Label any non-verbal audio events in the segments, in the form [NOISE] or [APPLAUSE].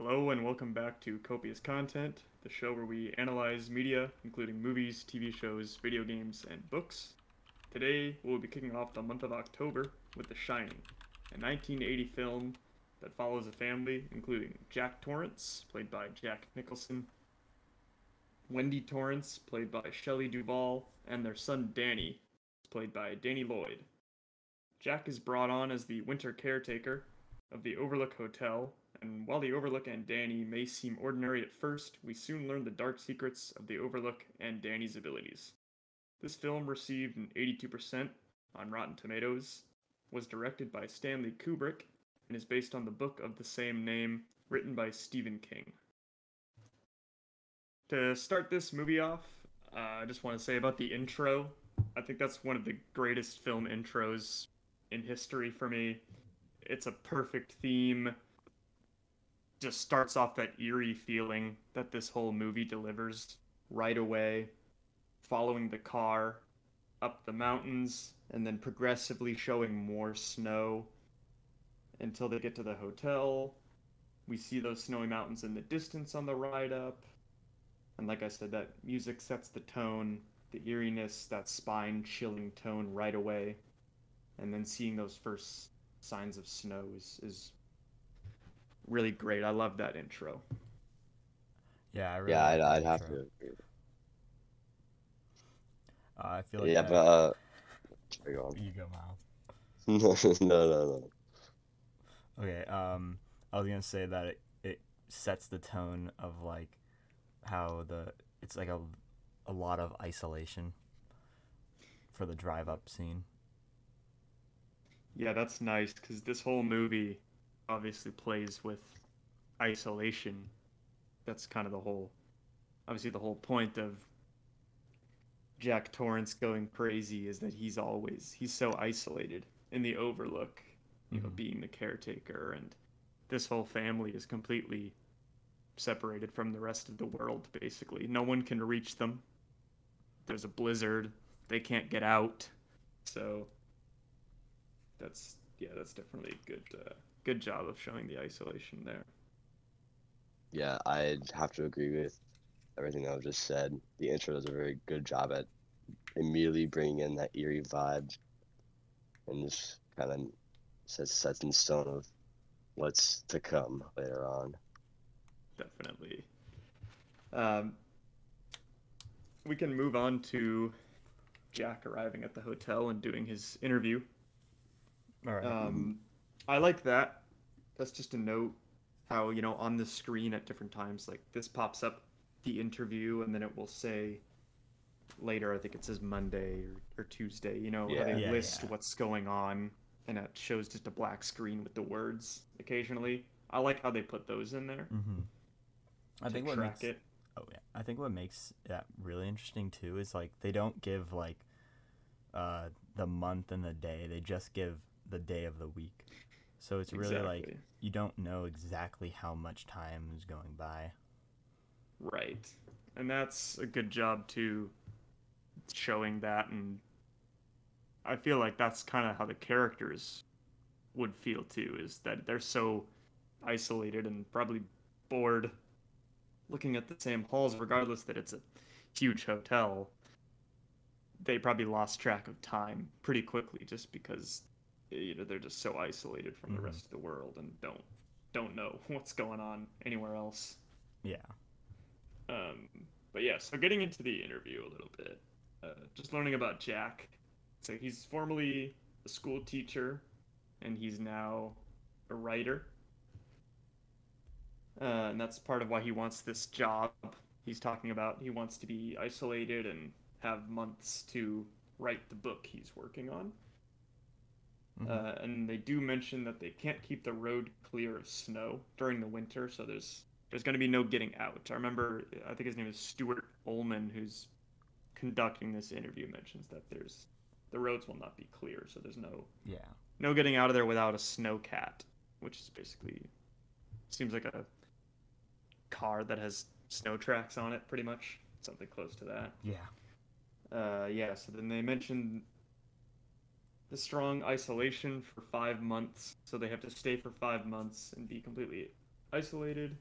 Hello and welcome back to Copious Content, the show where we analyze media, including movies, TV shows, video games, and books. Today, we'll be kicking off the month of October with The Shining, a 1980 film that follows a family including Jack Torrance, played by Jack Nicholson, Wendy Torrance, played by Shelley Duvall, and their son Danny, played by Danny Lloyd. Jack is brought on as the winter caretaker of the Overlook Hotel, and while the Overlook and Danny may seem ordinary at first, we soon learn the dark secrets of the Overlook and Danny's abilities. This film received an 82% on Rotten Tomatoes, was directed by Stanley Kubrick, and is based on the book of the same name written by Stephen King. To start this movie off, uh, I just want to say about the intro. I think that's one of the greatest film intros in history for me. It's a perfect theme. Just starts off that eerie feeling that this whole movie delivers right away, following the car up the mountains and then progressively showing more snow until they get to the hotel. We see those snowy mountains in the distance on the ride up. And like I said, that music sets the tone, the eeriness, that spine chilling tone right away. And then seeing those first signs of snow is, is really great. I love that intro. Yeah, I really yeah, I'd, I'd have to agree. Uh, I feel like Yeah, that- but uh, sorry, go you go, Miles. no, [LAUGHS] no, no, no. Okay, um, I was gonna say that it, it sets the tone of like how the it's like a a lot of isolation for the drive up scene. Yeah, that's nice because this whole movie obviously plays with isolation. That's kind of the whole, obviously, the whole point of Jack Torrance going crazy is that he's always he's so isolated in the Overlook, you know, Mhm. being the caretaker, and this whole family is completely separated from the rest of the world. Basically, no one can reach them. There's a blizzard; they can't get out, so that's yeah, that's definitely a good uh, good job of showing the isolation there. Yeah, I'd have to agree with everything that was just said. The intro does a very good job at immediately bringing in that eerie vibe, and just kind of sets sets in stone of what's to come later on. Definitely. Um, we can move on to Jack arriving at the hotel and doing his interview. All right. Um, I like that. That's just a note how, you know, on the screen at different times, like this pops up the interview and then it will say later, I think it says Monday or, or Tuesday, you know, Yeah. they Yeah, list yeah. what's going on and it shows just a black screen with the words occasionally. I like how they put those in there mm-hmm. I think what makes it. Oh yeah, I think what makes that really interesting too is like they don't give like uh the month and the day. They just give the day of the week. So it's really like you don't know exactly how much time is going by. Right. And that's a good job too showing that and I feel like that's kind of how the characters would feel too is that they're so isolated and probably bored looking at the same halls regardless that it's a huge hotel. They probably lost track of time pretty quickly just because you know they're just so isolated from Mhm. the rest of the world and don't don't know [LAUGHS] what's going on anywhere else. Yeah. Um, but yeah, so getting into the interview a little bit, uh, just learning about Jack. So he's formerly a school teacher, and he's now a writer. Uh, and that's part of why he wants this job. He's talking about he wants to be isolated and have months to write the book he's working on. Mhm. Uh, and they do mention that they can't keep the road clear of snow during the winter, so there's there's going to be no getting out. I remember, I think his name is Stuart Ullman, who's conducting this interview, mentions that there's the roads will not be clear, so there's no yeah. no getting out of there without a snowcat, which is basically seems like a car that has snow tracks on it, pretty much something close to that. Yeah. Uh, yeah, so then they mentioned the strong isolation for five months. So they have to stay for five months and be completely isolated.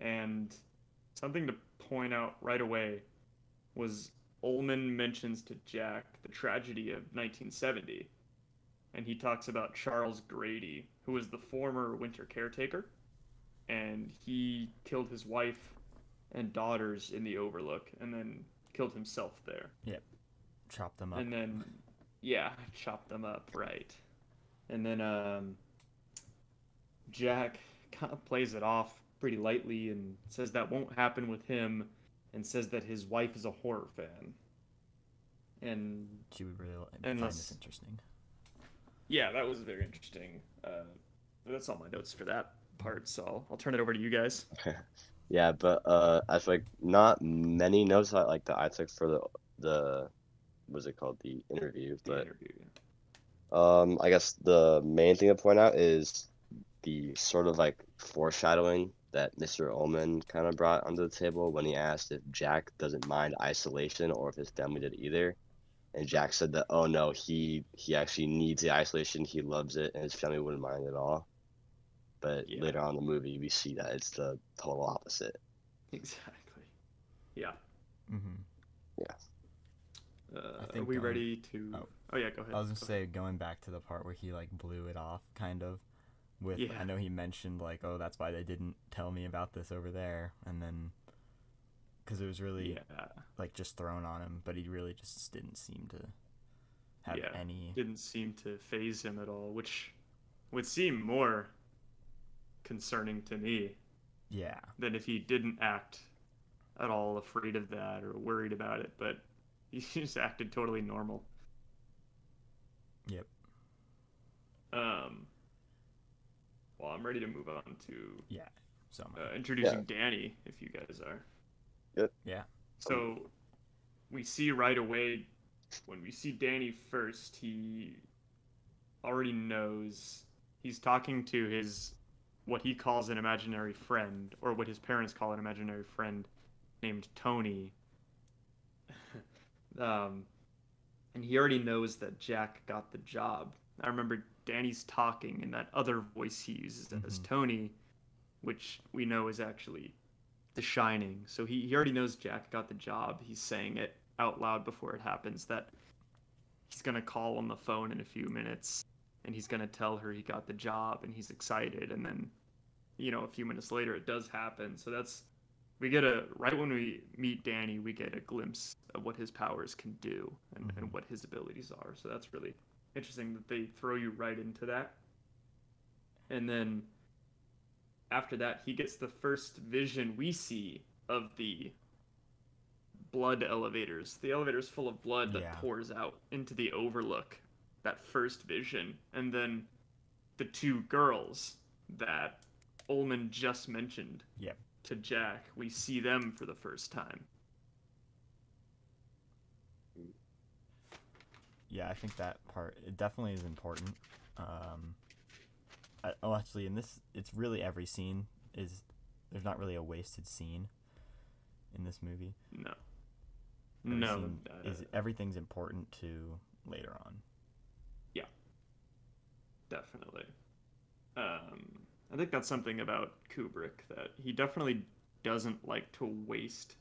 And something to point out right away was Ullman mentions to Jack the tragedy of 1970. And he talks about Charles Grady, who was the former winter caretaker. And he killed his wife and daughters in the Overlook and then killed himself there. Yep. Chopped them up. And then, yeah, chop them up, right. And then um, Jack kind of plays it off pretty lightly and says that won't happen with him and says that his wife is a horror fan. And she would really li- and find this- this interesting. yeah, that was very interesting. Uh, that's all my notes for that part, so I'll, I'll turn it over to you guys. [LAUGHS] Yeah, but uh, I feel like not many notes that like that I took for the the what's it called the interview, The but interview. um, I guess the main thing to point out is the sort of like foreshadowing that Mr. Ullman kind of brought onto the table when he asked if Jack doesn't mind isolation or if his family did either. And Jack said that, oh no, he he actually needs the isolation. He loves it, and his family wouldn't mind at all. But Yeah. later on in the movie, we see that it's the total opposite. [LAUGHS] Exactly. Yeah. hmm Uh, are think, we um, ready to? oh. Oh, yeah, go ahead. I was gonna Go say going back to the part where he like blew it off, kind of. With Yeah. I know he mentioned like, oh, that's why they didn't tell me about this over there, and then because it was really Yeah. like just thrown on him, but he really just didn't seem to have Yeah. any. didn't seem to phase him at all, which would seem more concerning to me Yeah, than if he didn't act at all afraid of that or worried about it, but [LAUGHS] he just acted totally normal. Yep. Um. Well, I'm ready to move on to yeah. so uh, introducing Danny, if you guys are. yeah, So we see right away when we see Danny first, he already knows he's talking to his what he calls an imaginary friend, or what his parents call an imaginary friend named Tony. Um, and he already knows that Jack got the job. I remember Danny's talking, and that other voice he uses as Mhm. Tony, which we know is actually the Shining. So he, he already knows Jack got the job. He's saying it out loud before it happens that he's going to call on the phone in a few minutes and he's going to tell her he got the job and he's excited. And then, you know, a few minutes later it does happen. So that's, we get a, right when we meet Danny, we get a glimpse of what his powers can do and, and Mhm. what his abilities are. So that's really interesting that they throw you right into that. And then after that, he gets the first vision we see of the blood elevators. The elevator's full of blood that Yeah. pours out into the overlook. That first vision. And then the two girls that Ullman just mentioned Yep. To Jack, we see them for the first time. yeah. I think that part it definitely is important. Um, I, oh, actually, in this, it's really every scene is there's not really a wasted scene in this movie. No. Every no. uh, is everything's important to later on. Yeah. Definitely. Um, I think that's something about Kubrick that he definitely doesn't like to waste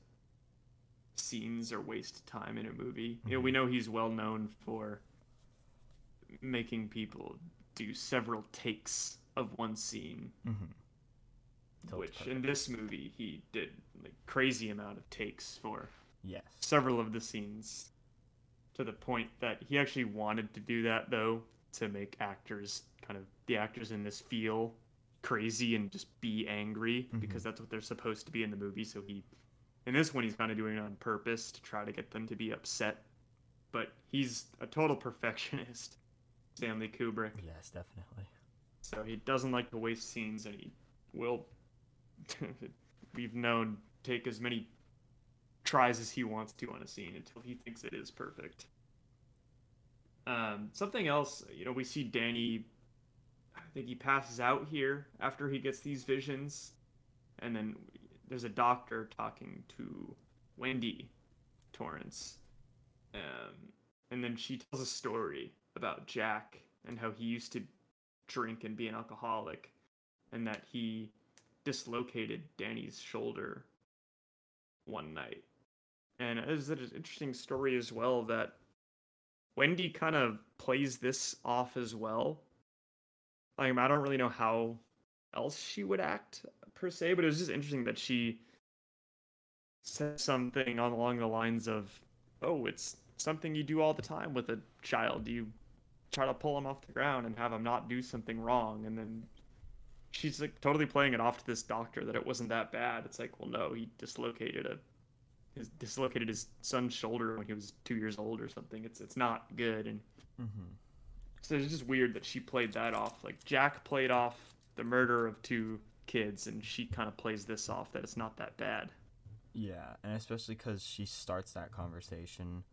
scenes or waste time in a movie. You know, we Mhm. know he's well known for making people do several takes of one scene, Mm-hmm. Which perfect. in this movie he did like crazy amount of takes for yes. several of the scenes to the point that he actually wanted to do that though to make actors kind of the actors in this feel crazy and just be angry Mhm. because that's what they're supposed to be in the movie so he in this one he's kind of doing it on purpose to try to get them to be upset but he's a total [LAUGHS] perfectionist stanley kubrick Yes, definitely. so he doesn't like to waste scenes and he will [LAUGHS] we've known take as many tries as he wants to on a scene until he thinks it is perfect um, something else you know we see danny think he passes out here after he gets these visions and then there's a doctor talking to wendy torrance um, and then she tells a story about jack and how he used to drink and be an alcoholic and that he dislocated Danny's shoulder one night. And it is an interesting story as well that Wendy kind of plays this off as well. Like, I don't really know how else she would act per se, but it was just interesting that she said something on along the lines of, "Oh, it's something you do all the time with a child. You try to pull him off the ground and have him not do something wrong, and then she's like totally playing it off to this doctor that it wasn't that bad. It's like, well, no, he dislocated a his dislocated his son's shoulder when he was two years old or something. It's it's not good, and Mm-hmm. So it's just weird that she played that off. Like Jack played off the murder of two kids, and she kind of plays this off that it's not that bad. Yeah, and especially because she starts that conversation,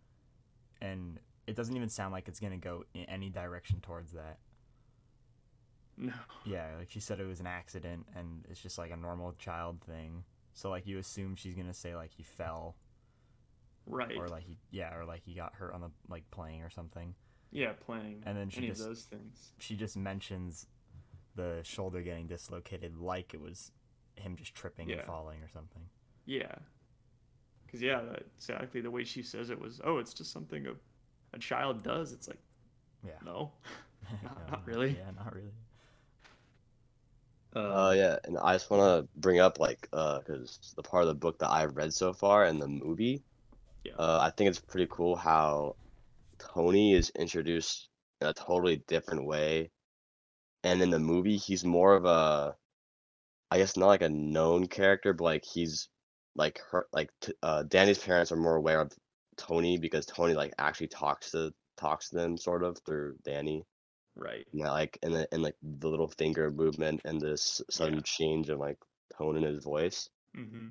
and it doesn't even sound like it's gonna go in any direction towards that. No. Yeah, like she said, it was an accident, and it's just like a normal child thing. So like you assume she's gonna say like he fell, Right. or like he yeah, or like he got hurt on the like playing or something. Yeah, playing And then she any just- of those things. She just mentions the shoulder getting dislocated like it was him just tripping Yeah. and falling or something. Yeah. Because yeah, that's exactly the way she says it was. Oh, it's just something a, a child does. It's like Yeah. no. [LAUGHS] [LAUGHS] Not- No, not really. Yeah, not really. Uh, yeah, and I just want to bring up like uh, because the part of the book that I've read so far and the movie, Yeah. uh, I think it's pretty cool how Tony is introduced in a totally different way, and in the movie he's more of a, I guess not like a known character, but like he's like her like t- uh, Danny's parents are more aware of Tony because Tony like actually talks to talks to them sort of through Danny. right. Yeah, like and the and like the little finger movement and this sudden Yeah. change in like tone in his voice. Mm-hmm.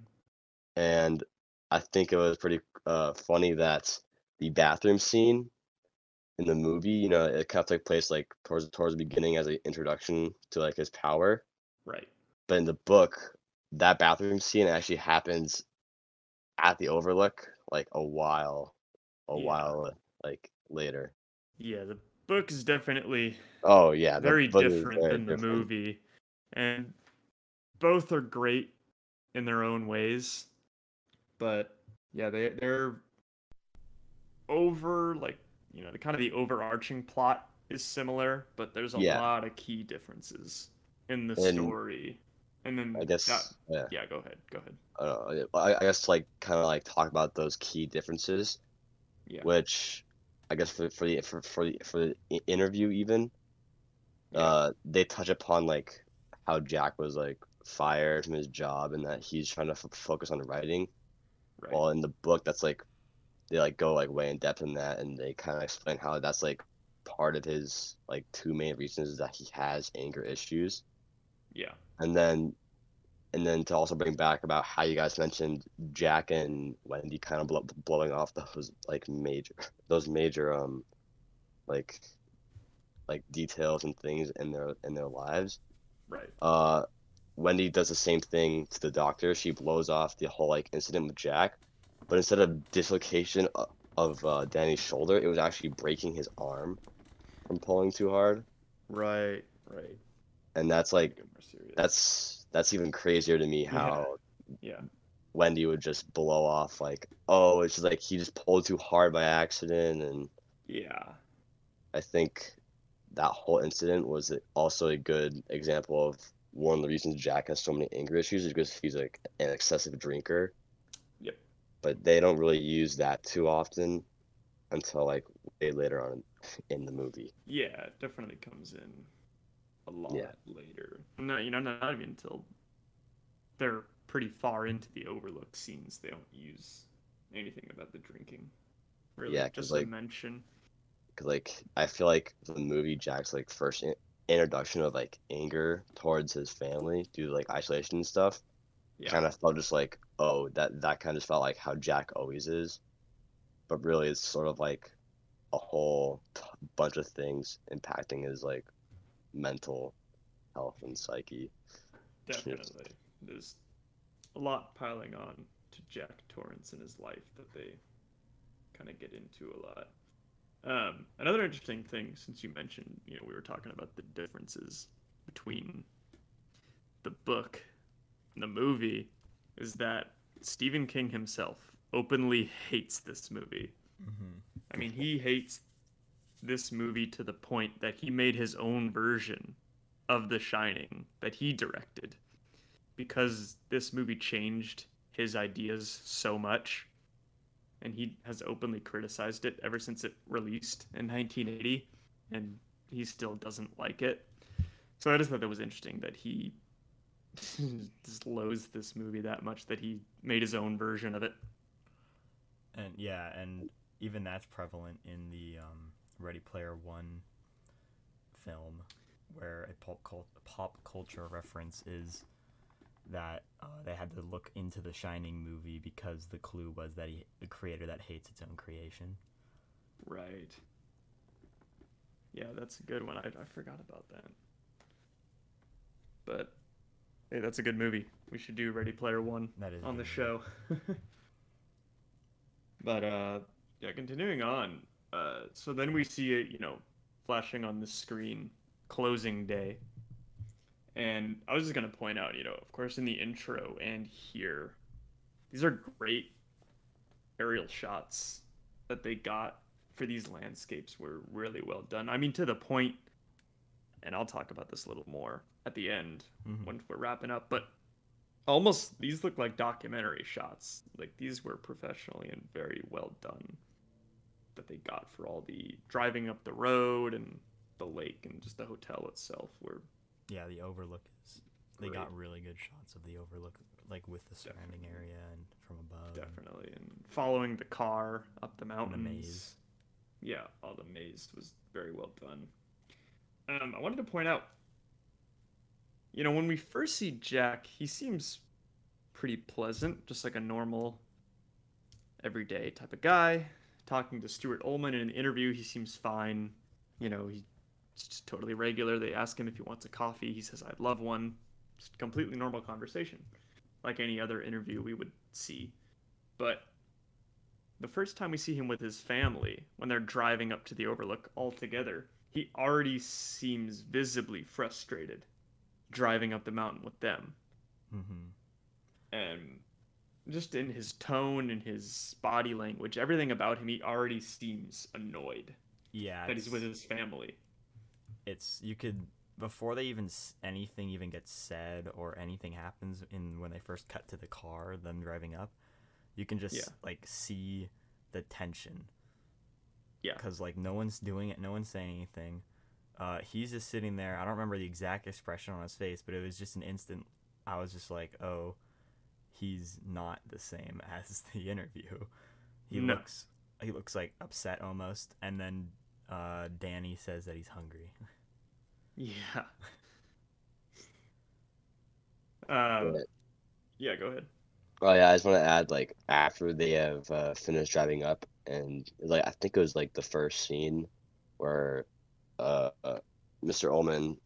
And I think it was pretty uh funny that the bathroom scene in the movie, you know, it kind of took place like towards towards the beginning as an introduction to like his power. Right. But in the book, that bathroom scene actually happens at the Overlook like a while, a Yeah. while like later. Yeah, the book is definitely Oh yeah, very different very than the movie, and both are great in their own ways. But yeah, they they're over like you know the kind of the overarching plot is similar, but there's a Yeah. lot of key differences in the And story. And then I guess that, yeah. yeah, go ahead, go ahead. uh, I, I guess like kind of like talk about those key differences, Yeah, which I guess for for the for for the, for the interview even, Yeah. uh, they touch upon like how Jack was like fired from his job and that he's trying to f- focus on writing. right. While in the book, that's like they like go like way in depth in that and they kind of explain how that's like part of his like two main reasons is that he has anger issues. Yeah, and then and then to also bring back about how you guys mentioned Jack and Wendy kind of blow, blowing off those like major [LAUGHS] those major um like like details and things in their in their lives. Right. uh Wendy does the same thing to the doctor. She blows off the whole like incident with Jack but instead of dislocation of, of uh, Danny's shoulder it was actually breaking his arm from pulling too hard Right, right. and that's like Get more serious. that's that's even crazier to me Yeah. how yeah, Wendy would just blow off like, oh, it's just like he just pulled too hard by accident, and yeah, I think that whole incident was also a good example of one of the reasons Jack has so many anger issues is because he's like an excessive drinker. But they don't really use that too often until like way later on in the movie. yeah. It definitely comes in a lot Yeah. later. No, you know, not even until they're pretty far into the Overlook scenes. They don't use anything about the drinking. Really, Yeah, just like- mention. Cause like I feel like the movie Jack's like first in- introduction of like anger towards his family due to like isolation and stuff. Yeah, kind of felt just like oh that that kind of felt like how Jack always is, but really it's sort of like a whole bunch of things impacting his like mental health and psyche. definitely. There's a lot piling on to Jack Torrance in his life that they kind of get into a lot. Um, another interesting thing, since you mentioned, you know, we were talking about the differences between the book in the movie is that Stephen King himself openly hates this movie. Mm-hmm. I mean, he hates this movie to the point that he made his own version of The Shining that he directed because this movie changed his ideas so much and he has openly criticized it ever since it released in 1980 and he still doesn't like it. So I just thought that was interesting that he [LAUGHS] just loathes this movie that much that he made his own version of it. And yeah, and even that's prevalent in the um, Ready Player One film, where a pop, cult- pop culture reference is that uh, they had to look into the Shining movie because the clue was that he, the creator that hates its own creation. Right. Yeah, that's a good one. I, I forgot about that. But hey, that's a good movie. We should do Ready Player One on the show. [LAUGHS] but uh yeah, continuing on. Uh so then we see it, you know, flashing on the screen closing day. And I was just going to point out, you know, of course in the intro and here these are great aerial shots that they got for these landscapes were really well done. I mean, to the point, and I'll talk about this a little more at the end Mhm. when we're wrapping up, but almost these look like documentary shots. Like these were professionally and very well done that they got for all the driving up the road and the lake and just the hotel itself were Yeah, the overlook is. They Great. got really good shots of the overlook, like with the surrounding Definitely. area and from above. definitely and following the car up the mountain maze. Yeah, all the maze was very well done. Um, I wanted to point out, you know, when we first see Jack, he seems pretty pleasant, just like a normal, everyday type of guy. Talking to Stuart Ullman in an interview, he seems fine. You know, he's just totally regular. They ask him if he wants a coffee. He says, "I'd love one." Just completely normal conversation, like any other interview we would see. But the first time we see him with his family, when they're driving up to the overlook all together, he already seems visibly frustrated driving up the mountain with them. Mhm. And just in his tone and his body language, everything about him, he already seems annoyed Yeah, that he's with his family. it's you could before they even anything even gets said or anything happens in when they first cut to the car them driving up you can just Yeah. like see the tension Yeah. because like no one's doing it no one's saying anything uh, he's just sitting there i don't remember the exact expression on his face but it was just an instant i was just like oh he's not the same [LAUGHS] as the interview he No. looks he looks like upset almost and then uh, danny says that he's hungry Yeah. [LAUGHS] Um, yeah, go ahead. Oh yeah, I just want to add like after they have uh, finished driving up, and like I think it was like the first scene where uh, uh Mr. Ullman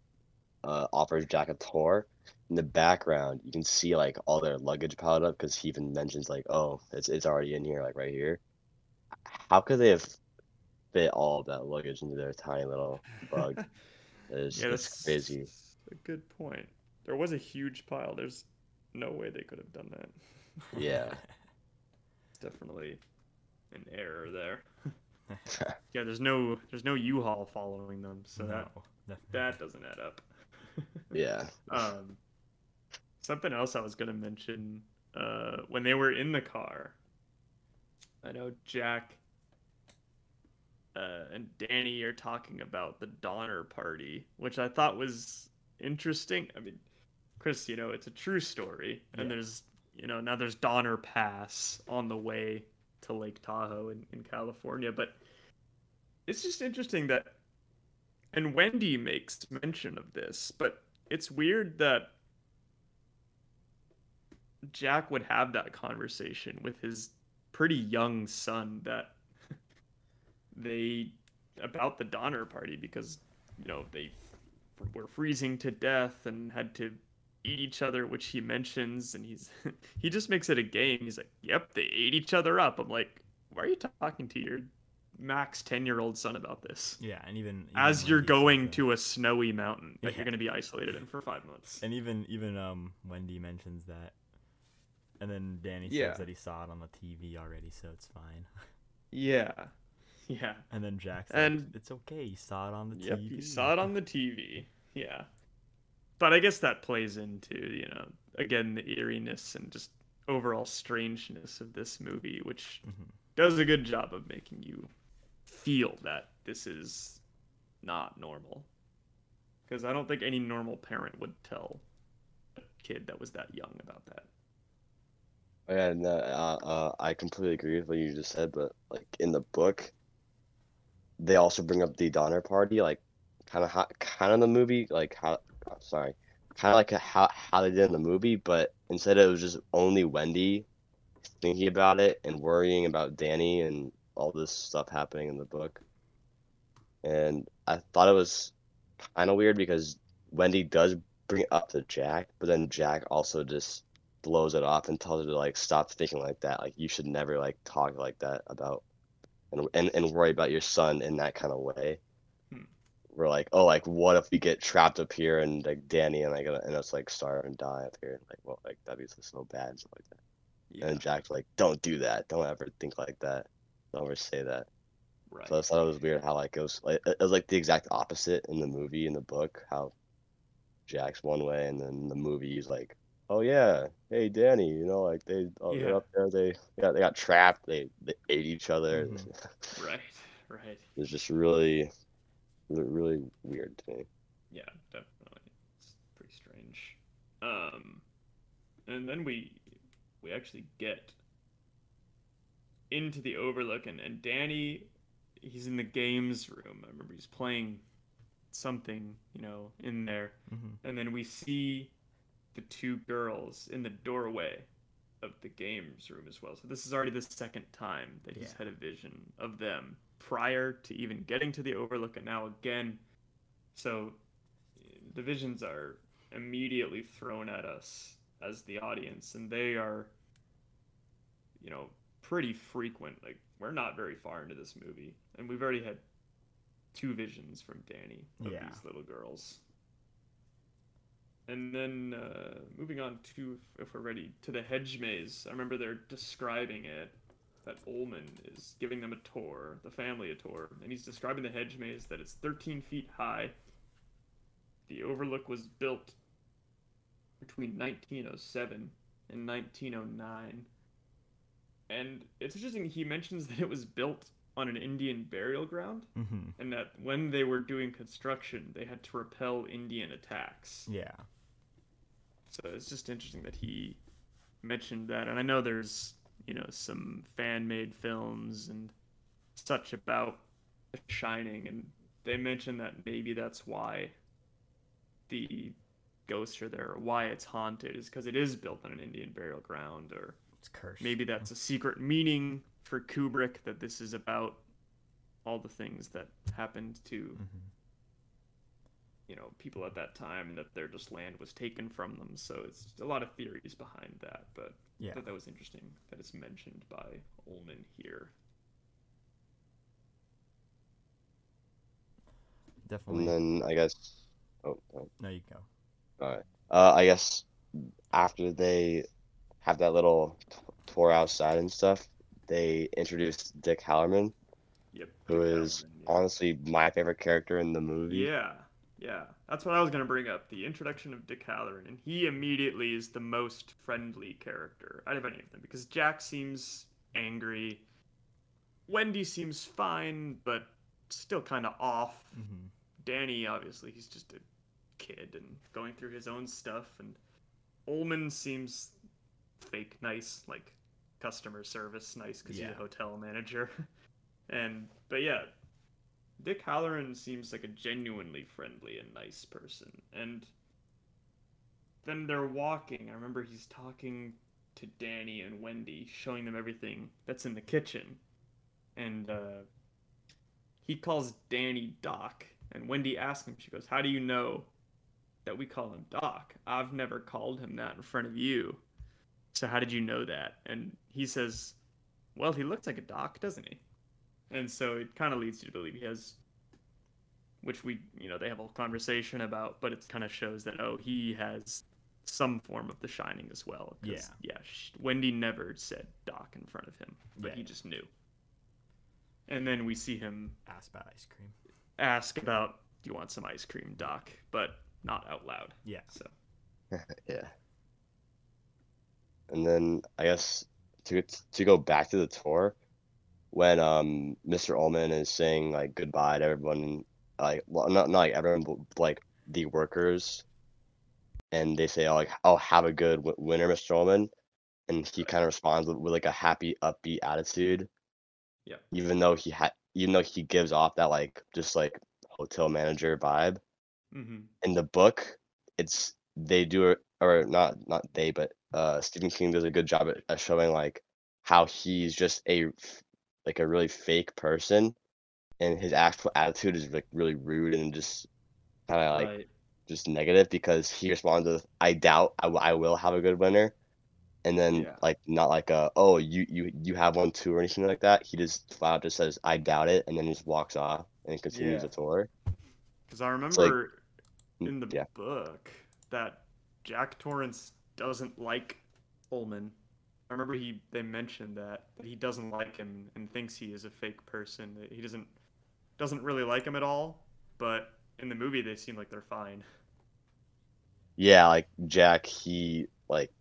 uh, offers Jack a tour. In the background, you can see like all their luggage piled up because he even mentions like, "Oh, it's it's already in here, like right here." How could they have fit all of that luggage into their tiny little bug? [LAUGHS] It's, yeah, it's that's crazy. a good point. There was a huge pile. There's no way they could have done that. Yeah. [LAUGHS] Definitely an error there. [LAUGHS] Yeah, there's no there's no U-Haul following them, so that No, definitely. that doesn't add up. [LAUGHS] Yeah. um, something else I was gonna mention uh, when they were in the car. I know Jack uh, and Danny are talking about the Donner Party, which I thought was interesting. I mean, Chris, you know, it's a true story, and Yeah. there's you know now there's Donner Pass on the way to Lake Tahoe in, in California, but it's just interesting that and Wendy makes mention of this, but it's weird that Jack would have that conversation with his pretty young son that [LAUGHS] they about the Donner party because you know they were freezing to death and had to eat each other which he mentions and he's [LAUGHS] he just makes it a game. He's like yep they ate each other up. I'm like why are you talking to your Mac's 10 year old son about this. Yeah, and even, even As you're going to a snowy mountain that Yeah. you're going to be isolated in for five months. and even even um Wendy mentions that, and then Danny Yeah. says that he saw it on the TV already, so it's fine. [LAUGHS] Yeah. Yeah. And then Jack's And- "It's okay, he saw it on the Yep. TV." You saw it on the TV. Yeah. But I guess that plays into, you know, again, the eeriness and just overall strangeness of this movie, which Mhm. does a good job of making you feel that this is not normal. Because I don't think any normal parent would tell a kid that was that young about that. Oh, Yeah, uh, uh, I completely agree with what you just said, but like in the book, they also bring up the Donner Party, like kind of how, kind of the movie, like how, oh, sorry, kind of like how how they did in the movie, but instead it was just only Wendy thinking about it and worrying about Danny and all this stuff happening in the book. And I thought it was kind of weird because Wendy does bring it up to Jack, but then Jack also just blows it off and tells her to like stop thinking like that. Like you should never like talk like that about and and, and worry about your son in that kind of way. Hmm. We're like, oh, like what if we get trapped up here and like Danny and like and us like starve and die up here? Like, well, like that'd be so bad and stuff like that. Yeah. And Jack's like, don't do that. Don't ever think like that. Don't ever say that. right. So I thought it was weird how like it was like it was like the exact opposite in the movie in the book how Jack's one way and then the movie he's like, oh yeah, hey Danny, you know like they oh, they're up there they yeah they got trapped they they ate each other. Mhm. [LAUGHS] Right. Right. it's just really really really weird to me. Yeah, definitely. It's pretty strange. Um, and then we we actually get into the Overlook, and and Danny, he's in the games room. I remember he's playing something, you know, in there, Mhm. and then we see the two girls in the doorway of the games room as well. So this is already the second time that he's Yeah. had a vision of them prior to even getting to the Overlook, and now again. So the visions are immediately thrown at us as the audience, and they are, you know, pretty frequent. Like we're not very far into this movie, and we've already had two visions from Danny of Yeah. these little girls. And then uh, moving on to, if we're ready, to the hedge maze. I remember they're describing it. That Ullman is giving them a tour, the family a tour, and he's describing the hedge maze that it's 13 feet high. The overlook was built between 1907 and 1909. And it's interesting, he mentions [LAUGHS] that it was built on an Indian burial ground, Mhm. and that when they were doing construction, they had to repel Indian attacks. Yeah. So it's just interesting that he mentioned that. And I know there's, you know, some fan made films and such about The Shining, and they mentioned that maybe that's why the ghosts are there, or why it's haunted, is because it is built on an Indian burial ground, or It's cursed. maybe that's a secret meaning for Kubrick that this is about all the things that happened to Mhm. you know people at that time that their just land was taken from them so it's a lot of theories behind that but I Yeah. thought that was interesting that it's mentioned by Ullman here Definitely. And then I guess oh, oh no, you go. all right. Uh, I guess after they have that little t- tour outside and stuff, they introduced Dick Hallerman, yep who Dick is Halloran, yeah. honestly my favorite character in the movie. yeah yeah that's what I was going to bring up the introduction of Dick Halloran and he immediately is the most friendly character out of any of them because Jack seems angry Wendy seems fine but still kind of off hmm Danny, obviously, he's just a kid and going through his own stuff, and Ullman seems fake nice, like customer service nice because he's a hotel manager. [LAUGHS] and but yeah, Dick Halloran seems like a genuinely friendly and nice person. And then they're walking. I remember he's talking to Danny and Wendy, showing them everything that's in the kitchen, and uh, he calls Danny Doc, and Wendy asks him, she goes, How do you know that we call him Doc? I've never called him that in front of you. So how did you know that? And he says, Well, he looks like a doc, doesn't he? and so it kind of leads you to believe he has, which we you know they have a conversation about, but it kind of shows that oh he has some form of the shining as well. Yeah. yeah. sh- Wendy never said Doc in front of him, but Yeah. he just knew. And then we see him Ask about ice cream. ask about, "Do you want some ice cream, Doc?" But not out loud. Yeah. So [LAUGHS] Yeah. And then I guess to to go back to the tour, when um Mr. Ullman is saying like goodbye to everyone, like well not not like everyone, but like the workers, and they say oh like oh have a good w- winter, Mr. Ullman, and he kind of responds with, with like a happy upbeat attitude. Yeah. Even though he had even though he gives off that like just like hotel manager vibe hmm in the book, it's they do or not not they, but uh Stephen King does a good job at, at showing like how he's just a like a really fake person, and his actual attitude is like really rude and just kind of like right. just negative because he responds with I doubt I, w- I will have a good winter, and then Yeah. like not like a oh you you you have one too or anything like that. He just flat out just says I doubt it and then just walks off and continues Yeah. the tour. Because I remember Mm, in the yeah. book that Jack Torrance doesn't like Ullman. I remember he they mentioned that, that he doesn't like him and thinks he is a fake person. He doesn't doesn't really like him at all. But in the movie, they seem like they're fine. Yeah, like Jack, he like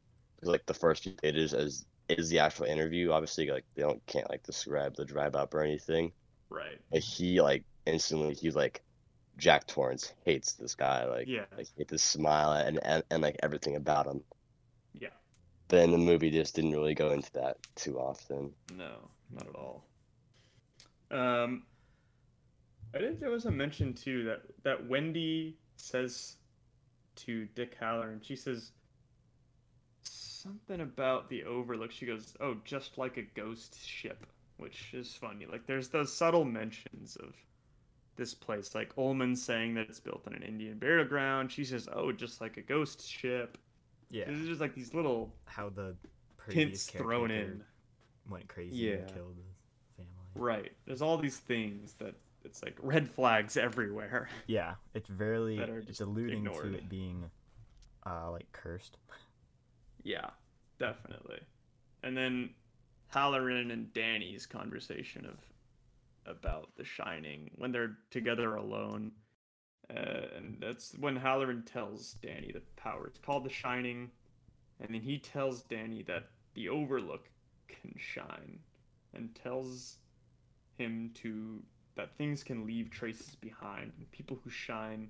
like the first few pages as is the actual interview. Obviously, like they don't can't like describe the drive up or anything. Right. But he like instantly he's like Jack Torrance hates this guy. Like Yeah. like hates his smile and, and and like everything about him. Yeah. But in the movie, just didn't really go into that too often. No, not at all. Um, I think there was a mention too that that Wendy says to Dick Haller, Halloran. She says something about the Overlook. She goes, "Oh, just like a ghost ship," which is funny. Like there's those subtle mentions of this place, like Ullman saying that it's built on an Indian burial ground. She says, "Oh, just like a ghost ship." Yeah. There's just like these little How the hints thrown in. went crazy Yeah. and killed his family. Right. There's all these things that it's like red flags everywhere. Yeah, it's very it's alluding ignored. to it being uh like cursed. yeah, definitely. And then Halloran and Danny's conversation of about The Shining when they're together alone. Uh, and that's when Halloran tells Danny the power. It's called The Shining. And then he tells Danny that the Overlook can shine and tells him to that things can leave traces behind and people who shine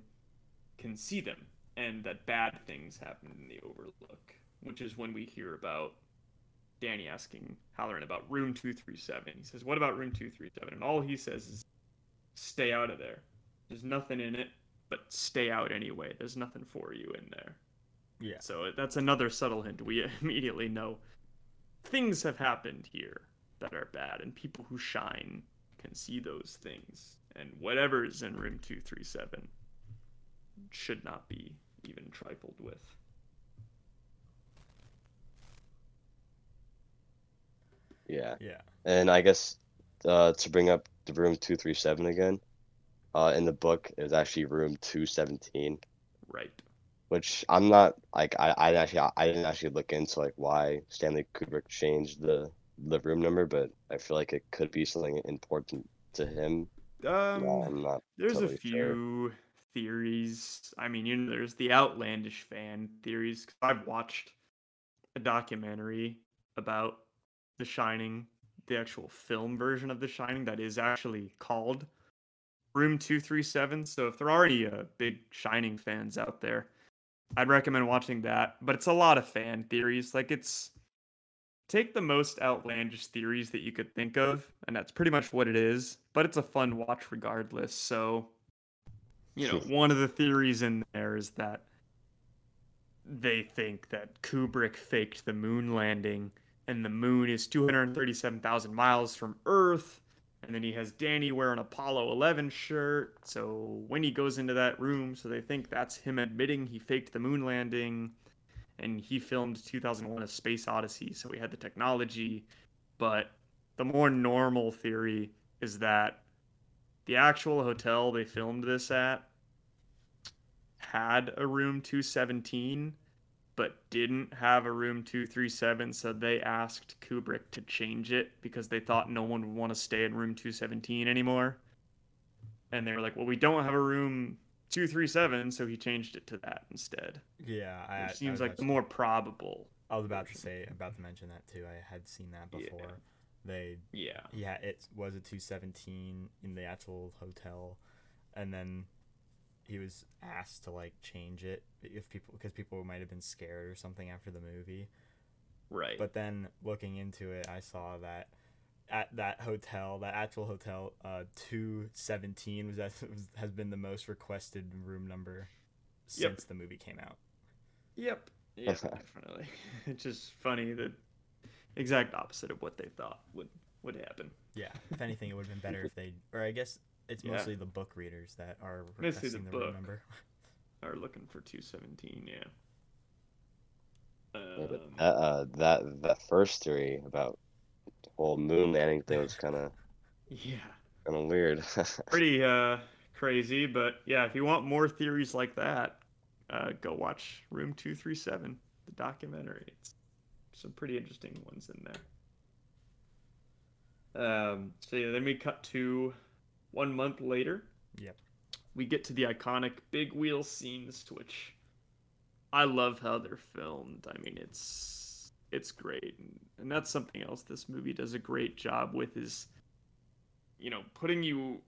can see them and that bad things happen in the Overlook, which is when we hear about Danny asking Halloran about room 237. He says, What about room 237? And all he says is, Stay out of there. There's nothing in it, but stay out anyway. There's nothing for you in there. Yeah. So that's another subtle hint. We [LAUGHS] immediately know things have happened here that are bad, and people who shine can see those things. And whatever is in room 237 should not be even trifled with. Yeah. Yeah. And I guess uh, to bring up the room 237 again, uh, in the book, it was actually room 217, Right. which I'm not like I, I actually I didn't actually look into like why Stanley Kubrick changed the the room number, but I feel like it could be something important to him. Um, No, I'm not. There's totally a sure. few theories. I mean, you know, there's the outlandish fan theories. 'cause I've watched a documentary about The Shining, the actual film version of The Shining that is actually called Room 237. So if there are any uh, big Shining fans out there, I'd recommend watching that. But it's a lot of fan theories. Like it's take the most outlandish theories that you could think of, and that's pretty much what it is. But it's a fun watch regardless. So, you know, one of the theories in there is that they think that Kubrick faked the moon landing, and the moon is 237,000 miles from Earth. And then he has Danny wear an Apollo 11 shirt. So when he goes into that room, so they think that's him admitting he faked the moon landing and he filmed 2001 a space odyssey so he had the technology but the more normal theory is that the actual hotel they filmed this at had a room 217 but didn't have a room 237 so they asked kubrick to change it because they thought no one would want to stay in room 217 anymore and they were like well we don't have a room 237 so he changed it to that instead Yeah, I, I which seems like the more probable I was about to say, about to mention that too. I had seen that Yeah. before. They, yeah yeah, it was a 217 in the actual hotel, and then he was asked to like change it if people because people might have been scared or something after the movie. right But then looking into it, I saw that at that hotel, that actual hotel, uh, 217 was, that, [LAUGHS] was has been the most requested room number Yep. since the movie came out. Yep. Yeah, [LAUGHS] definitely. [LAUGHS] It's just funny that exact opposite of what they thought would would happen. Yeah, if anything, it would have been better if they, or I guess it's Yeah. mostly the book readers that are Mostly the requesting the, book. room number. [LAUGHS] Are looking for 217, yeah. Yeah, but Um, that, uh, that that first theory about the whole moon landing thing was kind of [LAUGHS] yeah. kind of weird. [LAUGHS] Pretty uh crazy, but yeah, if you want more theories like that, uh go watch Room 237, the documentary. It's some pretty interesting ones in there. Um so yeah, then we cut to one month later. Yep. we get to the iconic big wheel scenes which i love how they're filmed i mean it's it's great and, and that's something else this movie does a great job with is you know putting you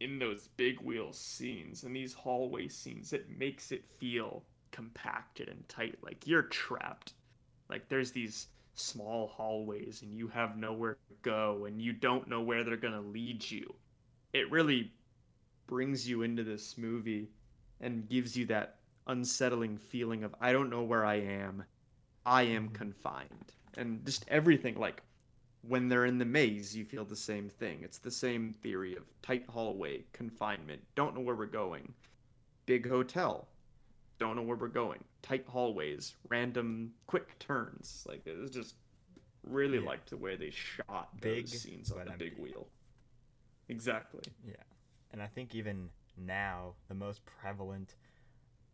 in those big wheel scenes and these hallway scenes it makes it feel compacted and tight like you're trapped like there's these small hallways and you have nowhere to go and you don't know where they're going to lead you it really brings you into this movie and gives you that unsettling feeling of I don't know where I am. I am Mhm. confined. And just everything like when they're in the maze, you feel the same thing. It's the same theory of tight hallway, confinement, don't know where we're going. Big hotel, don't know where we're going. Tight hallways, random quick turns. Like it was just really Yeah. liked the way they shot Big, those scenes on the big empty. wheel. Exactly. Yeah, and I think even now the most prevalent,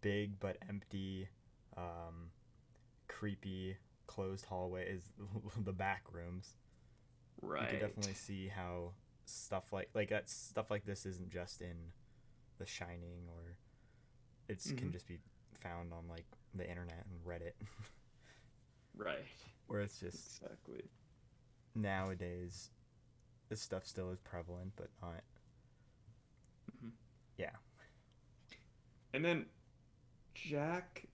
big but empty, um, creepy closed hallway is [LAUGHS] the back rooms. Right. You can definitely see how stuff like like that stuff like this isn't just in The Shining or it can Mhm. just be found on like the internet and Reddit, [LAUGHS] Right. where it's just Exactly. nowadays this stuff still is prevalent but not Mhm. yeah And then Jack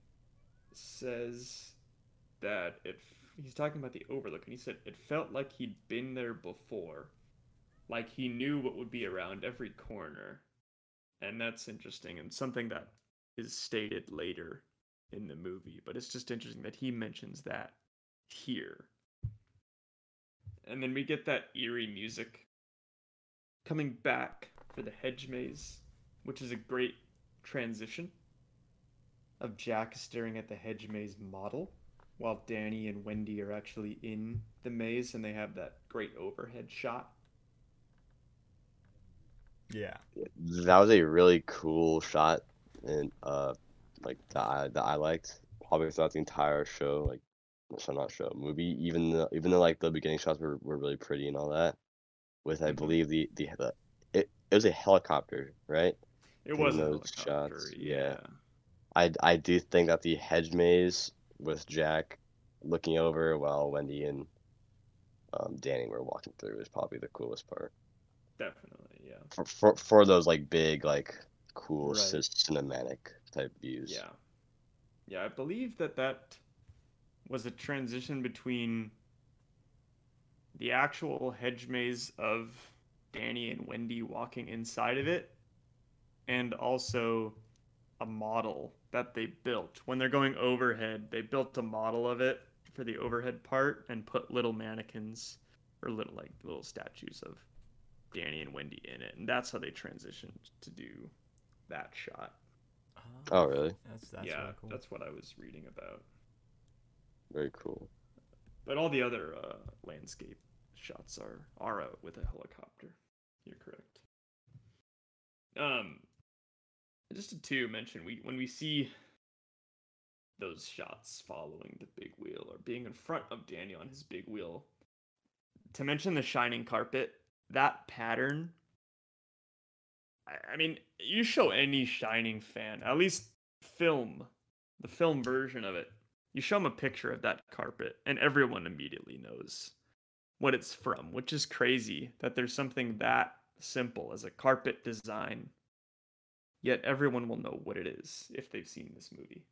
says that it he's talking about the overlook and he said it felt like he'd been there before. Like he knew what would be around every corner. And that's interesting and something that is stated later in the movie, but it's just interesting that he mentions that here. And then we get that eerie music coming back for the hedge maze, which is a great transition of Jack staring at the hedge maze model while Danny and Wendy are actually in the maze and they have that great overhead shot. yeah that was a really cool shot, and uh, like that I, that I liked probably throughout the entire show. Like, so I'm not show movie. Even the, even though like the beginning shots were, were really pretty and all that. With I Mhm. believe the the, the it, it was a helicopter, right? It was a those helicopter, shots, yeah. yeah. I I do think that the hedge maze with Jack looking over while Wendy and um, Danny were walking through is probably the coolest part Definitely, yeah. for for, for those like big like cool Right. ci- cinematic type views. Yeah. Yeah, I believe that that was a transition between the actual hedge maze of Danny and Wendy walking inside of it and also a model that they built. When they're going overhead, they built a model of it for the overhead part and put little mannequins or little like little statues of Danny and Wendy in it. And that's how they transitioned to do that shot. Ah, oh really? that's that's yeah, really cool that's what I was reading about. Very cool. But all the other uh, landscape shots are are out with a helicopter. You're correct. Um, just to mention we when we see those shots following the big wheel or being in front of Danny on his big wheel. To mention the shining carpet, that pattern. I, I mean, you show any shining fan, at least film, the film version of it. You show them a picture of that carpet, and everyone immediately knows what it's from, which is crazy that there's something that simple as a carpet design, yet everyone will know what it is if they've seen this movie.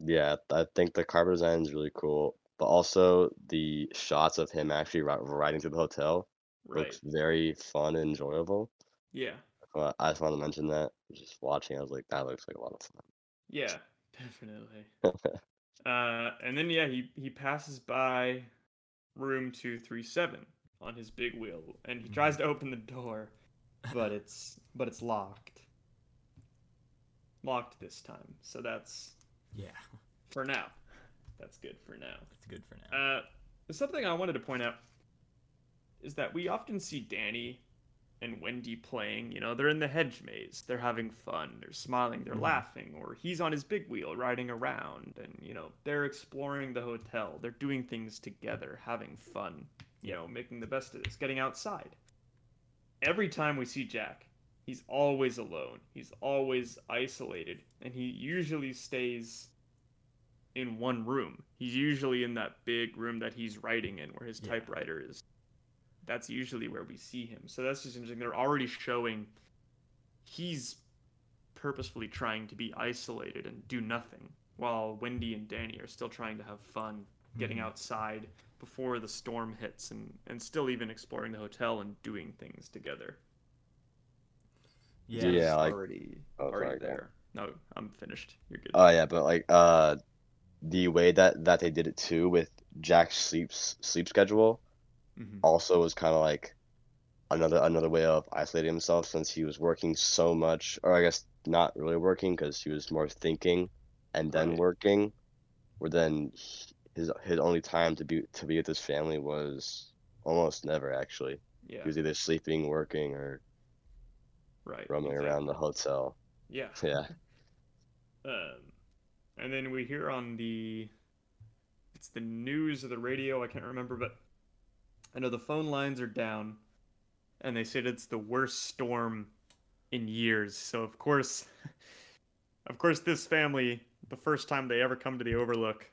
Yeah, I think the carpet design is really cool, but also the shots of him actually riding through the hotel Right. looks very fun and enjoyable. Yeah. I just wanted to mention that. Just watching, I was like, that looks like a lot of fun. Yeah, definitely. [LAUGHS] uh, and then yeah, he he passes by room two three seven on his big wheel, and he tries to open the door, but [LAUGHS] it's but it's locked. Locked this time, so that's Yeah, for now. That's good for now. it's good for now. Uh, something I wanted to point out is that we often see Danny and Wendy playing. You know, they're in the hedge maze, they're having fun, they're smiling, they're Mhm. laughing, or he's on his big wheel riding around, and you know, they're exploring the hotel. They're doing things together, having fun. You know, making the best of this, getting outside. Every time we see Jack, he's always alone. He's always isolated, and he usually stays in one room. He's usually in that big room that he's writing in where his Yeah. typewriter is. That's usually where we see him. So that's just interesting. They're already showing he's purposefully trying to be isolated and do nothing while Wendy and Danny are still trying to have fun getting Mhm. outside before the storm hits and, and still even exploring the hotel and doing things together. Yeah, Yeah, It's like- already Oh, already sorry, go ahead. there. No, I'm finished. You're good. Oh yeah, but like uh, the way that that they did it too with Jack's sleep sleep schedule Mhm. also was kind of like another another way of isolating himself since he was working so much, or I guess not really working because he was more thinking and then Right. working. Where then he- his his only time to be to be with his family was almost never actually. Yeah. He was either sleeping, working, or Right. roaming around the hotel. Yeah. [LAUGHS] Yeah. [LAUGHS] Um, and then we hear on the, it's the news or the radio. I can't remember, but I know the phone lines are down, and they said it's the worst storm in years. So of course, [LAUGHS] of course, this family, the first time they ever come to the Overlook,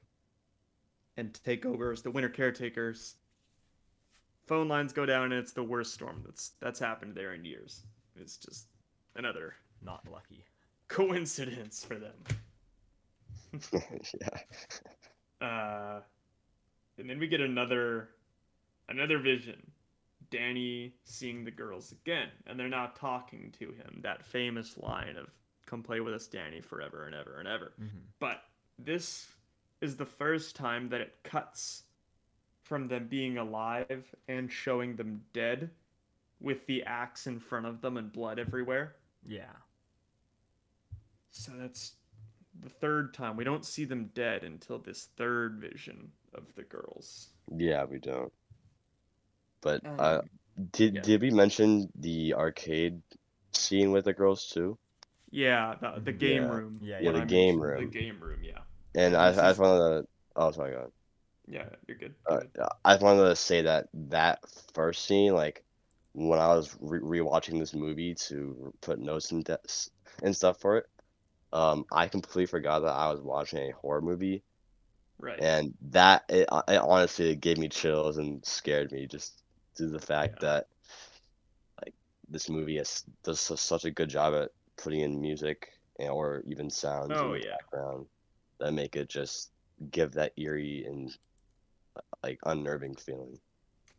and take over as the winter caretakers. Phone lines go down, and it's the worst storm that's that's happened there in years. It's just another not lucky. coincidence for them. [LAUGHS] yeah. Uh, and then we get another another vision. Danny seeing the girls again, and they're now talking to him. That famous line of "Come play with us, Danny, forever and ever and ever." hmm But this is the first time that it cuts from them being alive and showing them dead, with the axe in front of them and blood everywhere. Yeah, So that's the third time. We don't see them dead until this third vision of the girls. Yeah, we don't. But uh, Um, did yeah. did we mention the arcade scene with the girls too? Yeah, the, the game Yeah. room. Yeah, yeah, the I game mentioned room. The game room, yeah. And I, I just wanted to. Oh, sorry, go on. Yeah, you're good. Go Uh. I just wanted to say that that first scene, like when I was re- rewatching this movie to put notes and de- and stuff for it, um, I completely forgot that I was watching a horror movie, right. and that it, it honestly it gave me chills and scared me just due to the fact Yeah. that like this movie does su- such a good job at putting in music and, or even sounds Oh, in the yeah. background that make it just give that eerie and like unnerving feeling.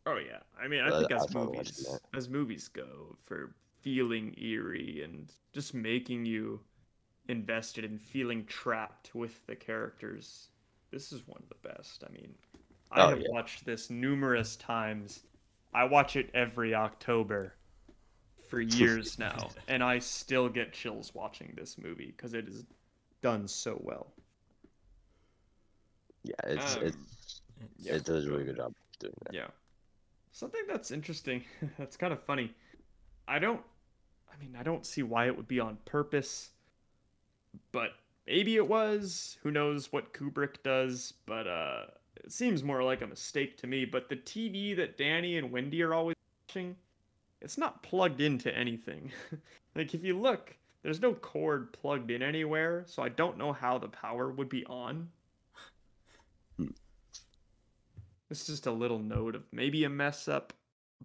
Oh yeah. I mean, I Uh, think I as movies as movies go for feeling eerie and just making you invested in feeling trapped with the characters. This is one of the best. I mean, I Oh, have yeah. watched this numerous times. I watch it every October for [LAUGHS] years now, and I still get chills watching this movie because it is done so well. Yeah, it's Um, it's yeah, it does a really good job doing that. Yeah. something that's interesting. [LAUGHS] that's kind of funny. I don't. I mean, I don't see why it would be on purpose, but maybe it was. Who knows what Kubrick does? But uh, it seems more like a mistake to me. But the TV that Danny and Wendy are always watching, it's not plugged into anything. [LAUGHS] like if you look, there's no cord plugged in anywhere, so I don't know how the power would be on. Hmm. It's just a little note of maybe a mess up,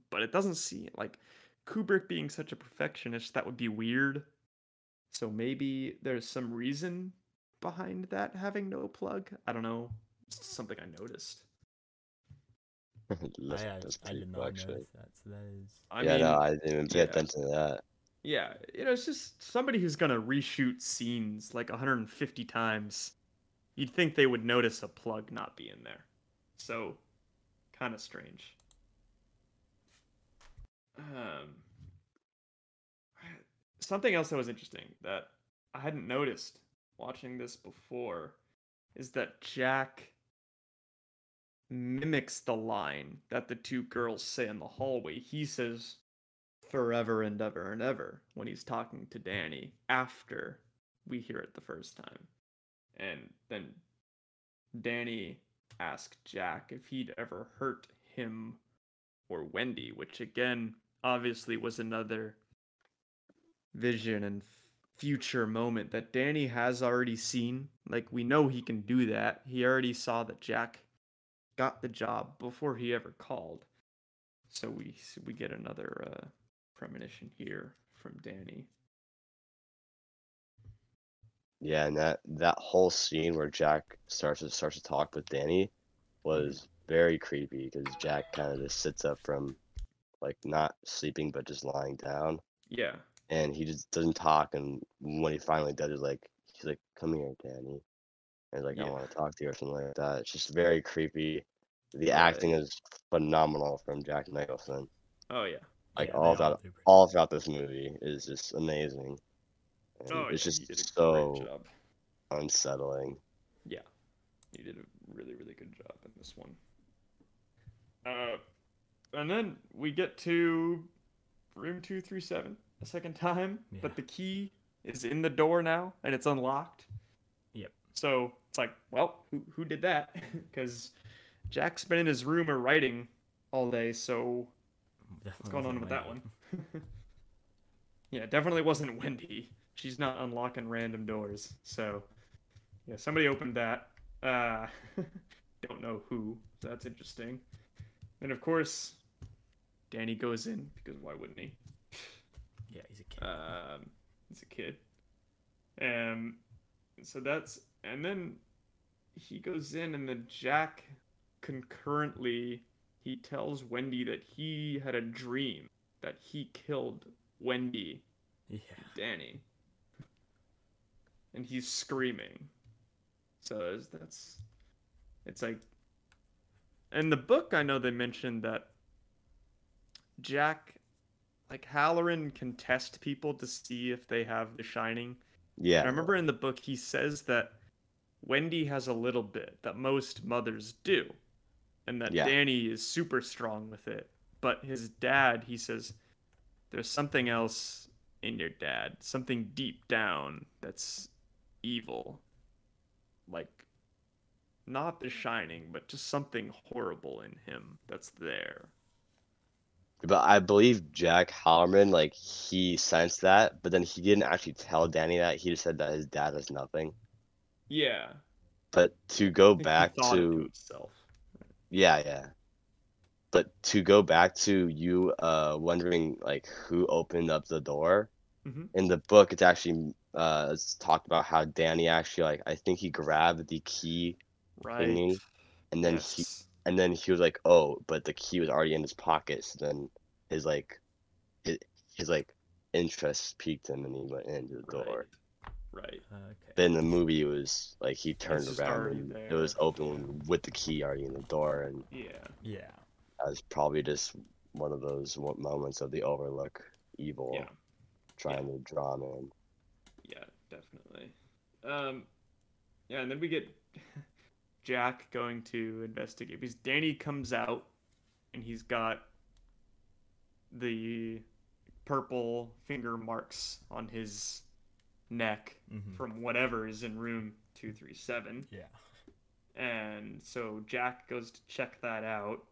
but it doesn't seem like Kubrick being such a perfectionist, that would be weird. So maybe there's some reason behind that having no plug. I don't know. It's something I noticed. [LAUGHS] That's- I, I, that's I pretty did not actually. notice that. So that is. I yeah, mean, no, I didn't even pay yeah. attention to that. yeah, you know, it's just somebody who's gonna reshoot scenes like 150 times. You'd think they would notice a plug not being there. So, kind of strange. Um, something else that was interesting that I hadn't noticed watching this before is that Jack mimics the line that the two girls say in the hallway. He says forever and ever and ever when he's talking to Danny after we hear it the first time. And then Danny asked Jack if he'd ever hurt him or Wendy, which again obviously was another vision and future moment that Danny has already seen. Like we know he can do that. He already saw that Jack got the job before he ever called. So we we get another uh, premonition here from Danny. Yeah, and that that whole scene where Jack starts to starts to talk with Danny was very creepy because Jack kind of just sits up from like not sleeping but just lying down, Yeah. and he just doesn't talk. And when he finally does, he's like he's like, "Come here, Danny," and like, "I want to talk to you" or something like that. It's just very creepy. The Yeah. acting is phenomenal from Jack Nicholson. Oh yeah. Like Yeah, all they all that, do pretty all throughout this movie is just amazing. And Oh it's yeah. just he did a so unsettling. Yeah. He did a really really good job in this one. Uh, and then we get to room two three seven a second time, Yeah. but the key is in the door now and it's unlocked. Yep. So it's like, well, who who did that? [LAUGHS] Because Jack's been in his room or writing all day, so Definitely What's going on with that one? [LAUGHS] yeah, definitely wasn't Wendy. She's not unlocking random doors. So, yeah, somebody opened that. Uh, [LAUGHS] don't know who. So that's interesting. And of course, Danny goes in because why wouldn't he? Yeah, he's a kid. Um, he's a kid. Um, so that's and then he goes in, and then Jack concurrently he tells Wendy that he had a dream that he killed Wendy, yeah. Danny, and he's screaming. So that's it's like in the book. I know they mentioned that Jack, like Halloran, can test people to see if they have the Shining. Yeah. And I remember in the book he says that Wendy has a little bit that most mothers do, and that Yeah. Danny is super strong with it. But his dad, he says, there's something else in your dad, something deep down that's evil, like not The Shining, but just something horrible in him that's there. But I believe Jack Hallerman, like he sensed that, but then he didn't actually tell Danny that. He just said that his dad has nothing. Yeah. But to go I think he back to himself. yeah, yeah. But to go back to you uh wondering like who opened up the door. Mhm. In the book it's actually uh it's talked about how Danny actually like I think he grabbed the key Right. thingy, and then he and then he was like, "Oh, but the key was already in his pocket." So then his like his, his like interest piqued him, and he went into the door. Right. Okay. But in the movie, was like he turned just around already and it was open with the key already in the door, and Yeah. Yeah. that was probably just one of those moments of the Overlook evil Yeah. trying to draw him in. Yeah, definitely. Um, yeah, and then we get [LAUGHS] Jack going to investigate because Danny comes out and he's got the purple finger marks on his neck Mhm. from whatever is in room 237. Yeah. And so Jack goes to check that out.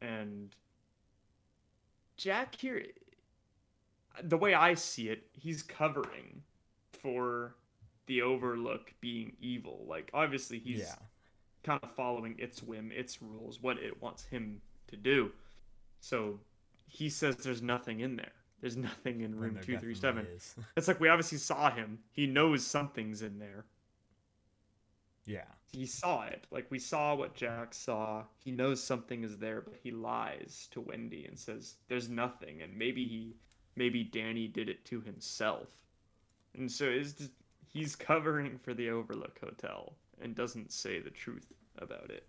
And Jack here, the way I see it, he's covering for the Overlook being evil. Like, obviously, he's yeah. kind of following its whim, its rules, what it wants him to do. So he says there's nothing in there. There's nothing in room 237. [LAUGHS] It's like we obviously saw him. He knows something's in there. yeah. He saw it. Like we saw what Jack saw. He knows something is there, but he lies to Wendy and says there's nothing. And maybe he, maybe Danny did it to himself. And so it's just, he's covering for the Overlook Hotel and doesn't say the truth about it.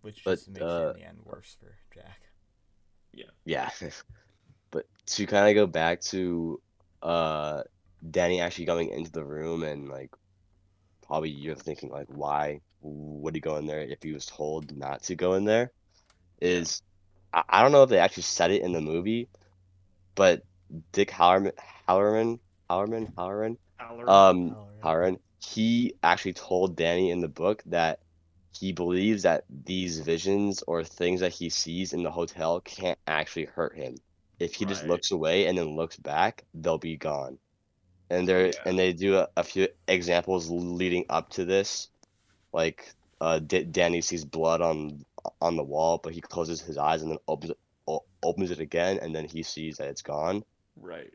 Which But, just makes uh, it in the end worse for Jack. Yeah. Yeah. [LAUGHS] but to kind of go back to uh Danny actually going into the room and like probably you're thinking like why would he go in there if he was told not to go in there is I, I don't know if they actually said it in the movie but Dick Hallerman Hallerman Hallerman Hallerman Halloran. um Halloran. Halloran he actually told Danny in the book that he believes that these visions or things that he sees in the hotel can't actually hurt him. If he just looks away and then looks back, they'll be gone. And they're Yeah. and they do a, a few examples leading up to this, like uh, D- Danny sees blood on on the wall, but he closes his eyes and then opens it, o- opens it again, and then he sees that it's gone. right.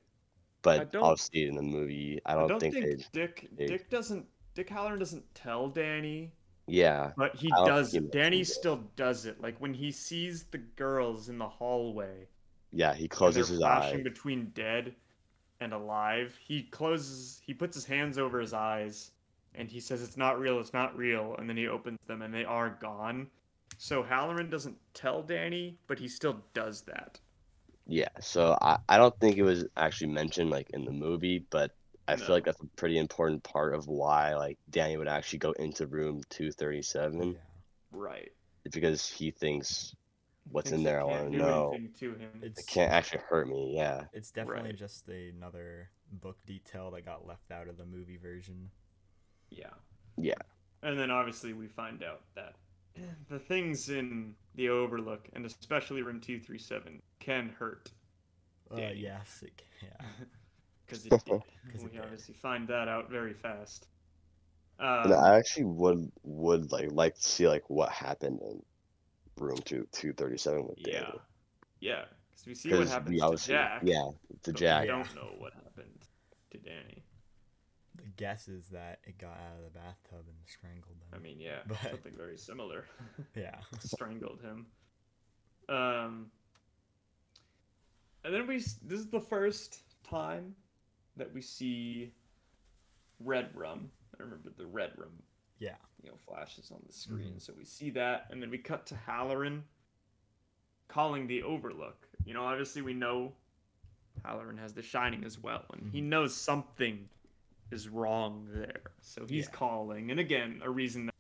But obviously in the movie, I I don't, don't think, think, they. Dick they- Dick doesn't Dick Halloran doesn't tell Danny Yeah, But he does. he Danny still does it. Like when he sees the girls in the hallway, yeah, he closes they're his flashing eye. between dead and alive. He closes. He puts his hands over his eyes, and he says, "It's not real. It's not real." And then he opens them, and they are gone. So Halloran doesn't tell Danny, but he still does that. Yeah, so I, I don't think it was actually mentioned like in the movie, but I No. feel like that's a pretty important part of why like Danny would actually go into room 237 Yeah. Right. because he thinks He What's in there, I can't wanna know. to him. It can't actually hurt me. Yeah, it's definitely Right. just another book detail that got left out of the movie version. Yeah. Yeah. And then obviously we find out that [CLEARS THROAT] the things in the Overlook, and especially Room 237, can hurt. Uh, Danny. yes, it, can. Because [LAUGHS] it [LAUGHS] did. 'Cause it we did. obviously find that out very fast. and Um, I actually would would like like to see like what happened in room two 237 with yeah. Danny Yeah. Because we see what because happens to Jack. yeah to Jack We don't know what happened to Danny. The guess is that it got out of the bathtub and strangled him. I mean, yeah, [LAUGHS] But- something very similar. [LAUGHS] [LAUGHS] yeah. strangled him. Um, and then we. This is the first time that we see red rum. I remember the red rum, Yeah. you know, flashes on the screen. Mhm. So we see that, and then we cut to Halloran calling the Overlook. You know, obviously we know Halloran has the Shining as well, and he Mhm. knows something is wrong there. So he's Yeah. calling, and again, a reason that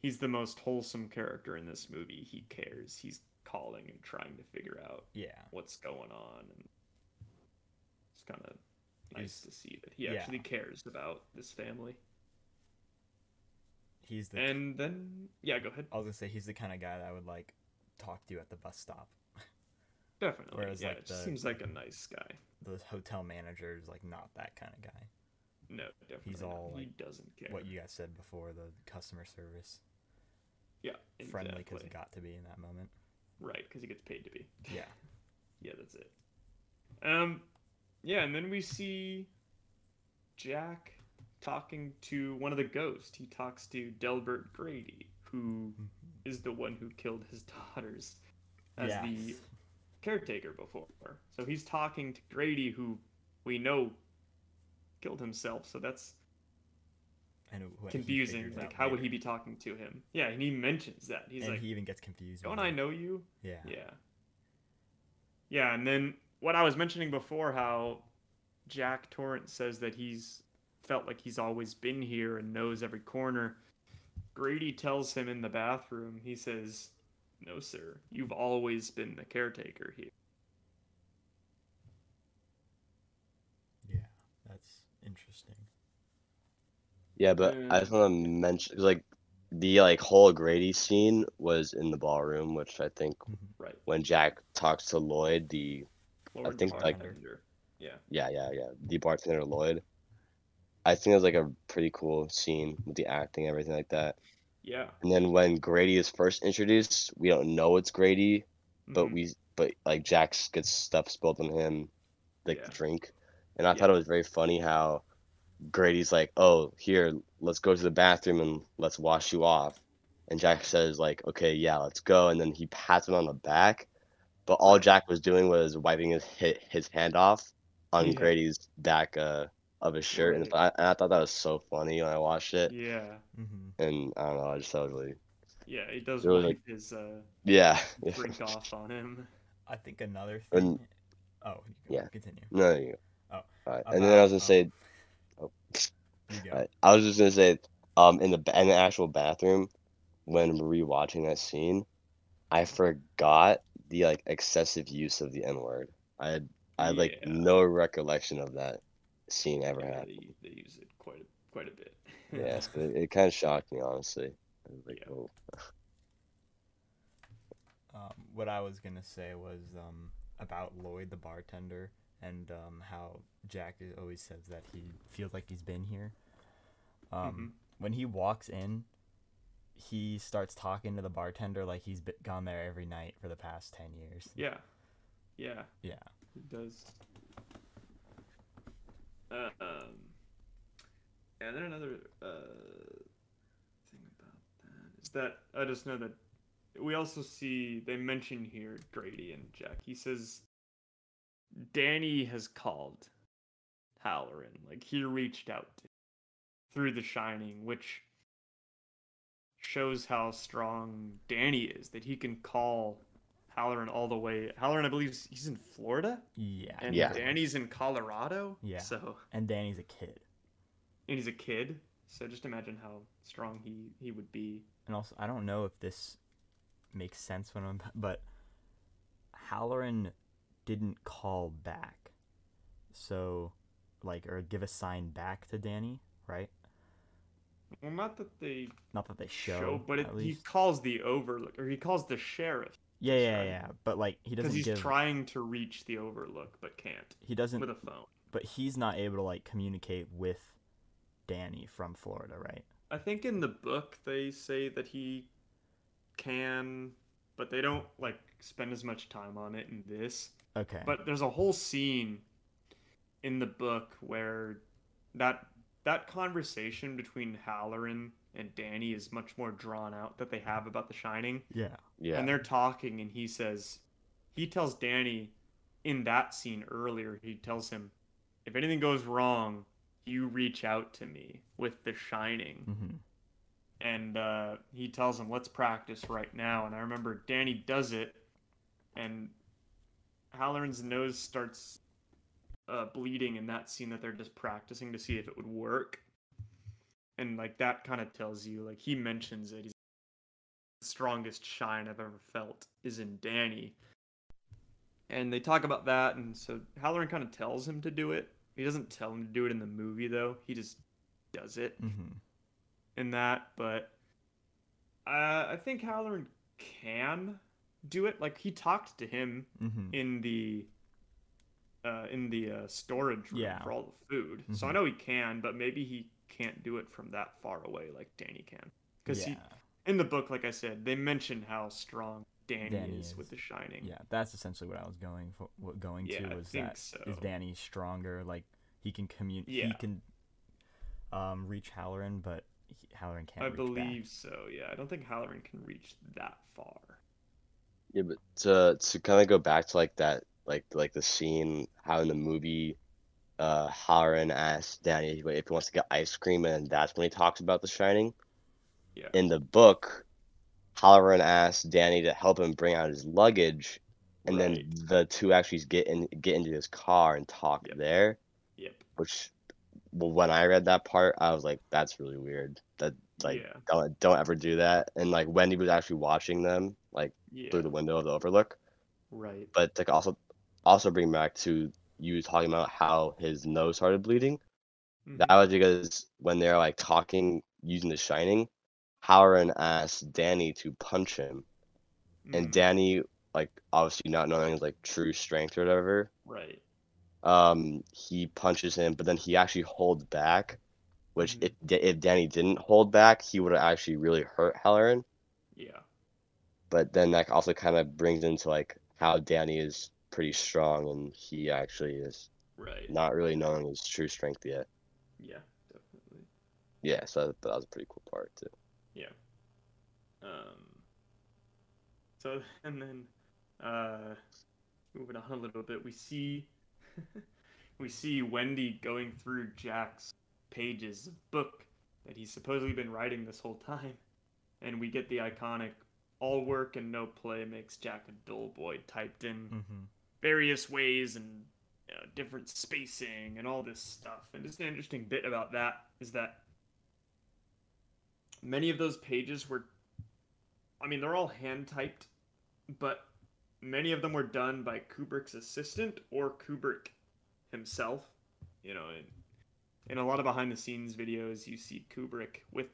he's the most wholesome character in this movie. He cares. He's calling and trying to figure out Yeah. what's going on, and it's kind of nice to see that he yeah. actually cares about this family. He's the. And then, yeah, go ahead. I was gonna say he's the kind of guy that would like talk to you at the bus stop. [LAUGHS] Definitely. Whereas, yeah, like, it the- seems like a nice guy. The hotel manager is like not that kind of guy. No, definitely. not. all, he like, doesn't care. What you guys said before, the customer service, yeah, friendly because exactly. it got to be in that moment. Right, because he gets paid to be. Yeah. [LAUGHS] Yeah, that's it. Um, yeah, and then we see Jack talking to one of the ghosts. He talks to Delbert Grady, who mm-hmm. is the one who killed his [LAUGHS] daughters as the caretaker before. So he's talking to Grady, who we know killed himself. So that's And confusing. Like, how would he be talking to him? Yeah, and he mentions that. He's and like, he even gets confused. "Don't I know you?" Yeah. Yeah. Yeah, and then what I was mentioning before, how Jack Torrance says that he's felt like he's always been here and knows every corner. Grady tells him in the bathroom, he says, No, sir. You've always been the caretaker here. Yeah, that's interesting. Yeah, but I just want to mention 'cause, like the like whole Grady scene was in the ballroom, which I think mm-hmm. Right. when Jack talks to Lloyd, the Lord think, like- Yeah. yeah yeah yeah the bartender Lloyd, I think it was like a pretty cool scene with the acting everything like that. Yeah. And then when Grady is first introduced, we don't know it's Grady, but Mhm. we but like Jack gets stuff spilled on him, like Yeah. the drink, and I thought it was very funny how Grady's like, "Oh, here, let's go to the bathroom and let's wash you off," and Jack says like, "Okay, yeah, let's go," and then he pats him on the back, but all Jack was doing was wiping his his hand off on Yeah. Grady's back uh, of his shirt, and, I, and I thought that was so funny when I watched it, Yeah. Mm-hmm. and I don't know, I just thought it was really Yeah. He does It was, wipe his uh, yeah. [LAUGHS] drink off on him. I think another And- thing. oh, yeah. Continue. No, you. go. Oh, Alright, and then I was gonna about, say, You go. alright, I was just gonna say, um, in the in the actual bathroom, when rewatching that scene, I forgot the like excessive use of the N word. I had I had like Yeah. no recollection of that scene ever Yeah, happening. they, they use it quite a, quite a bit. Yeah, [LAUGHS] so it, it kind of shocked me honestly. I was like, Yeah. oh, [LAUGHS] Um, what I was gonna say was um, about Lloyd the bartender and um, how Jack always says that he feels like he's been here. Um, Mhm. When he walks in, he starts talking to the bartender like he's been, gone there every night for the past ten years. Yeah. Yeah. Yeah. It does. Um, and then another uh, thing about that is that I just know that we also see they mention here Grady and Jack. He says Danny has called Halloran, like he reached out to through The Shining, which shows how strong Danny is. That he can call Halloran all the way. Halloran, I believe, he's in Florida, Yeah. and Yeah. Danny's in Colorado. Yeah. So, And Danny's a kid. and he's a kid. So just imagine how strong he he would be. And also, I don't know if this makes sense when I'm, but Halloran didn't call back, so like or give a sign back to Danny, right? Well, not that they Not that they show, show, but it, he calls the overlook, or he calls the sheriff yeah, yeah, yeah. But like he doesn't Because he's give. trying to reach the overlook but can't he doesn't. with a phone. but he's not able to like communicate with Danny from Florida, right? I think in the book they say that he can, but they don't like spend as much time on it in this. Okay. But there's a whole scene in the book where that that conversation between Halloran and Danny is much more drawn out that they have about The Shining. yeah. yeah, And they're talking, and he says, he tells Danny in that scene earlier, he tells him, if anything goes wrong, you reach out to me with The Shining hmm and uh, he tells him, "Let's practice right now." And I remember Danny does it, and Halloran's nose starts uh, bleeding in that scene that they're just practicing to see if it would work. And like that kind of tells you, like he mentions it. He's the strongest shine I've ever felt is in Danny. And they talk about that, and so Halloran kind of tells him to do it. He doesn't tell him to do it in the movie though. He just does it hmm in that, but uh, I think Halloran can do it. Like he talked to him hmm in the uh, in the uh, storage room Yeah. for all the food, so I Mhm. know he can, but maybe he can't do it from that far away like Danny can. Because yeah. in the book, like I said, they mention how strong Danny, Danny is, is. with The Shining. Yeah, that's essentially what I was going for. What going Yeah, to was think that is so. Danny stronger? Like he can communicate. Yeah. He can um, reach Halloran, but he, Halloran can't. I reach believe Back. so. Yeah, I don't think Halloran can reach that far. Yeah, but to to kind of go back to like that, like like the scene how in the movie, uh, Halloran asks Danny if he wants to get ice cream, and that's when he talks about The Shining. Yeah. In the book, Halloran asks Danny to help him bring out his luggage, and then the two actually get in get into his car and talk Yep. there, Yep. which well, when I read that part, I was like, that's really weird. That like Yeah. don't don't ever do that. And like Wendy was actually watching them like Yeah. through the window of the overlook. Right. But like also also bring back to you were talking about how his nose started bleeding. Mhm. That was because when they're like talking using the shining, Halloran asked Danny to punch him. And Mhm. Danny, like obviously not knowing his like true strength or whatever, Right. um, he punches him, but then he actually holds back. Which Mhm. if if Danny didn't hold back, he would have actually really hurt Halloran. Yeah. But then that also kind of brings into like how Danny is pretty strong and he actually is Right. not really knowing his true strength yet. Yeah. Definitely. Yeah, so that, that was a pretty cool part too. Yeah. Um. So [LAUGHS] and then, uh, moving on a little bit, we see, [LAUGHS] we see Wendy going through Jack's pages of book that he's supposedly been writing this whole time, and we get the iconic "all work and no play makes Jack a dull boy" typed in Mm-hmm. Various ways and you know, different spacing and all this stuff. And just an interesting bit about that is that many of those pages were, I mean, they're all hand typed, but many of them were done by Kubrick's assistant or Kubrick himself. You know, in, in a lot of behind the scenes videos, you see Kubrick with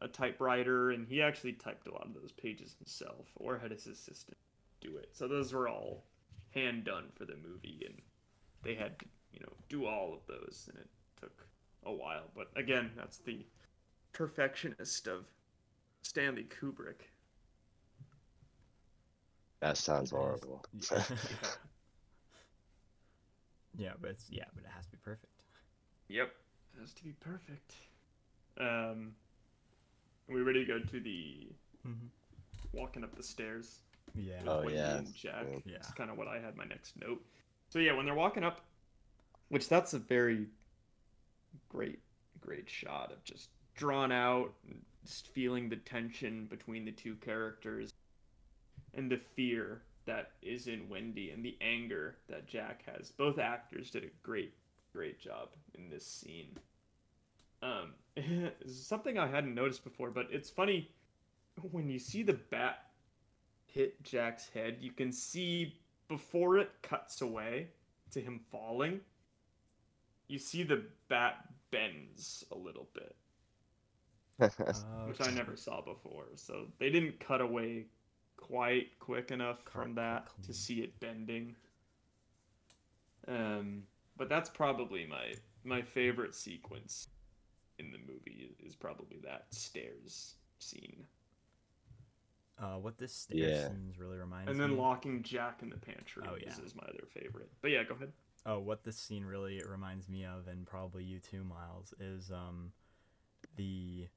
a typewriter, and he actually typed a lot of those pages himself or had his assistant do it. So those were all hand done for the movie, and they had to, you know, do all of those, and it took a while. But again, that's the perfectionist of Stanley Kubrick. That sounds horrible. [LAUGHS] Yeah. [LAUGHS] yeah, but it's yeah, but it has to be perfect. Yep, it has to be perfect. Um, are we ready to go to the Mm-hmm. walking up the stairs? Yeah. Oh, Wendy yeah. and Jack. Yeah. Yeah. That's kind of what I had my next note. So yeah, when they're walking up, which that's a very great, great shot of just drawn out, and just feeling the tension between the two characters, and the fear that is in Wendy and the anger that Jack has. Both actors did a great, great job in this scene. Um, [LAUGHS] something I hadn't noticed before, but it's funny when you see the bat hit Jack's head, you can see before it cuts away to him falling, you see the bat bends a little bit, [LAUGHS] which I never saw before. So they didn't cut away quite quick enough from that quickly. to see it bending. Um, but that's probably my my favorite sequence in the movie is probably that stairs scene. Uh, what this stairs Yeah. really reminds me. and then me. locking Jack in the pantry Oh, is, yeah. is my other favorite. But yeah, go ahead. Oh, what this scene really reminds me of, and probably you too, Miles, is um, the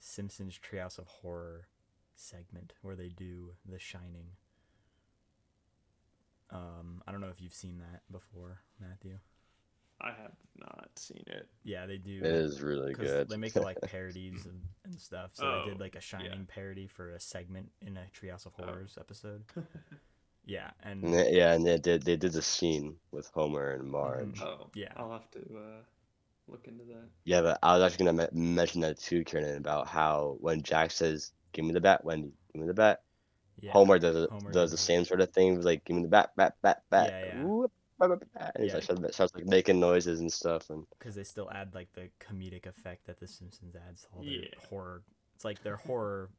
Simpsons Treehouse of Horror segment where they do The Shining. Um, I don't know if you've seen that before, Matthew. I have not seen it. Yeah, they do. It is really good. They make it like [LAUGHS] parodies and, and stuff. So they Oh, did like a Shining parody for a segment in a Treehouse of Oh. Horrors episode. [LAUGHS] Yeah, and And they- yeah, and they did they did the scene with Homer and Marge. Mhm. oh, Yeah. I'll have to uh, look into that. Yeah, but I was actually gonna me- mention that too, Kiernan, about how when Jack says, "Give me the bat," Wendy, give me the bat. yeah, Homer does Homer does does the same sort of thing. He's like, "Give me the bat, bat, bat, bat." Yeah, yeah. Whoop, bat, bat, bat," And he Yeah. like, starts, starts like making noises and stuff. And because they still add like the comedic effect that the Simpsons adds to all their Yeah. horror. It's like they're horror,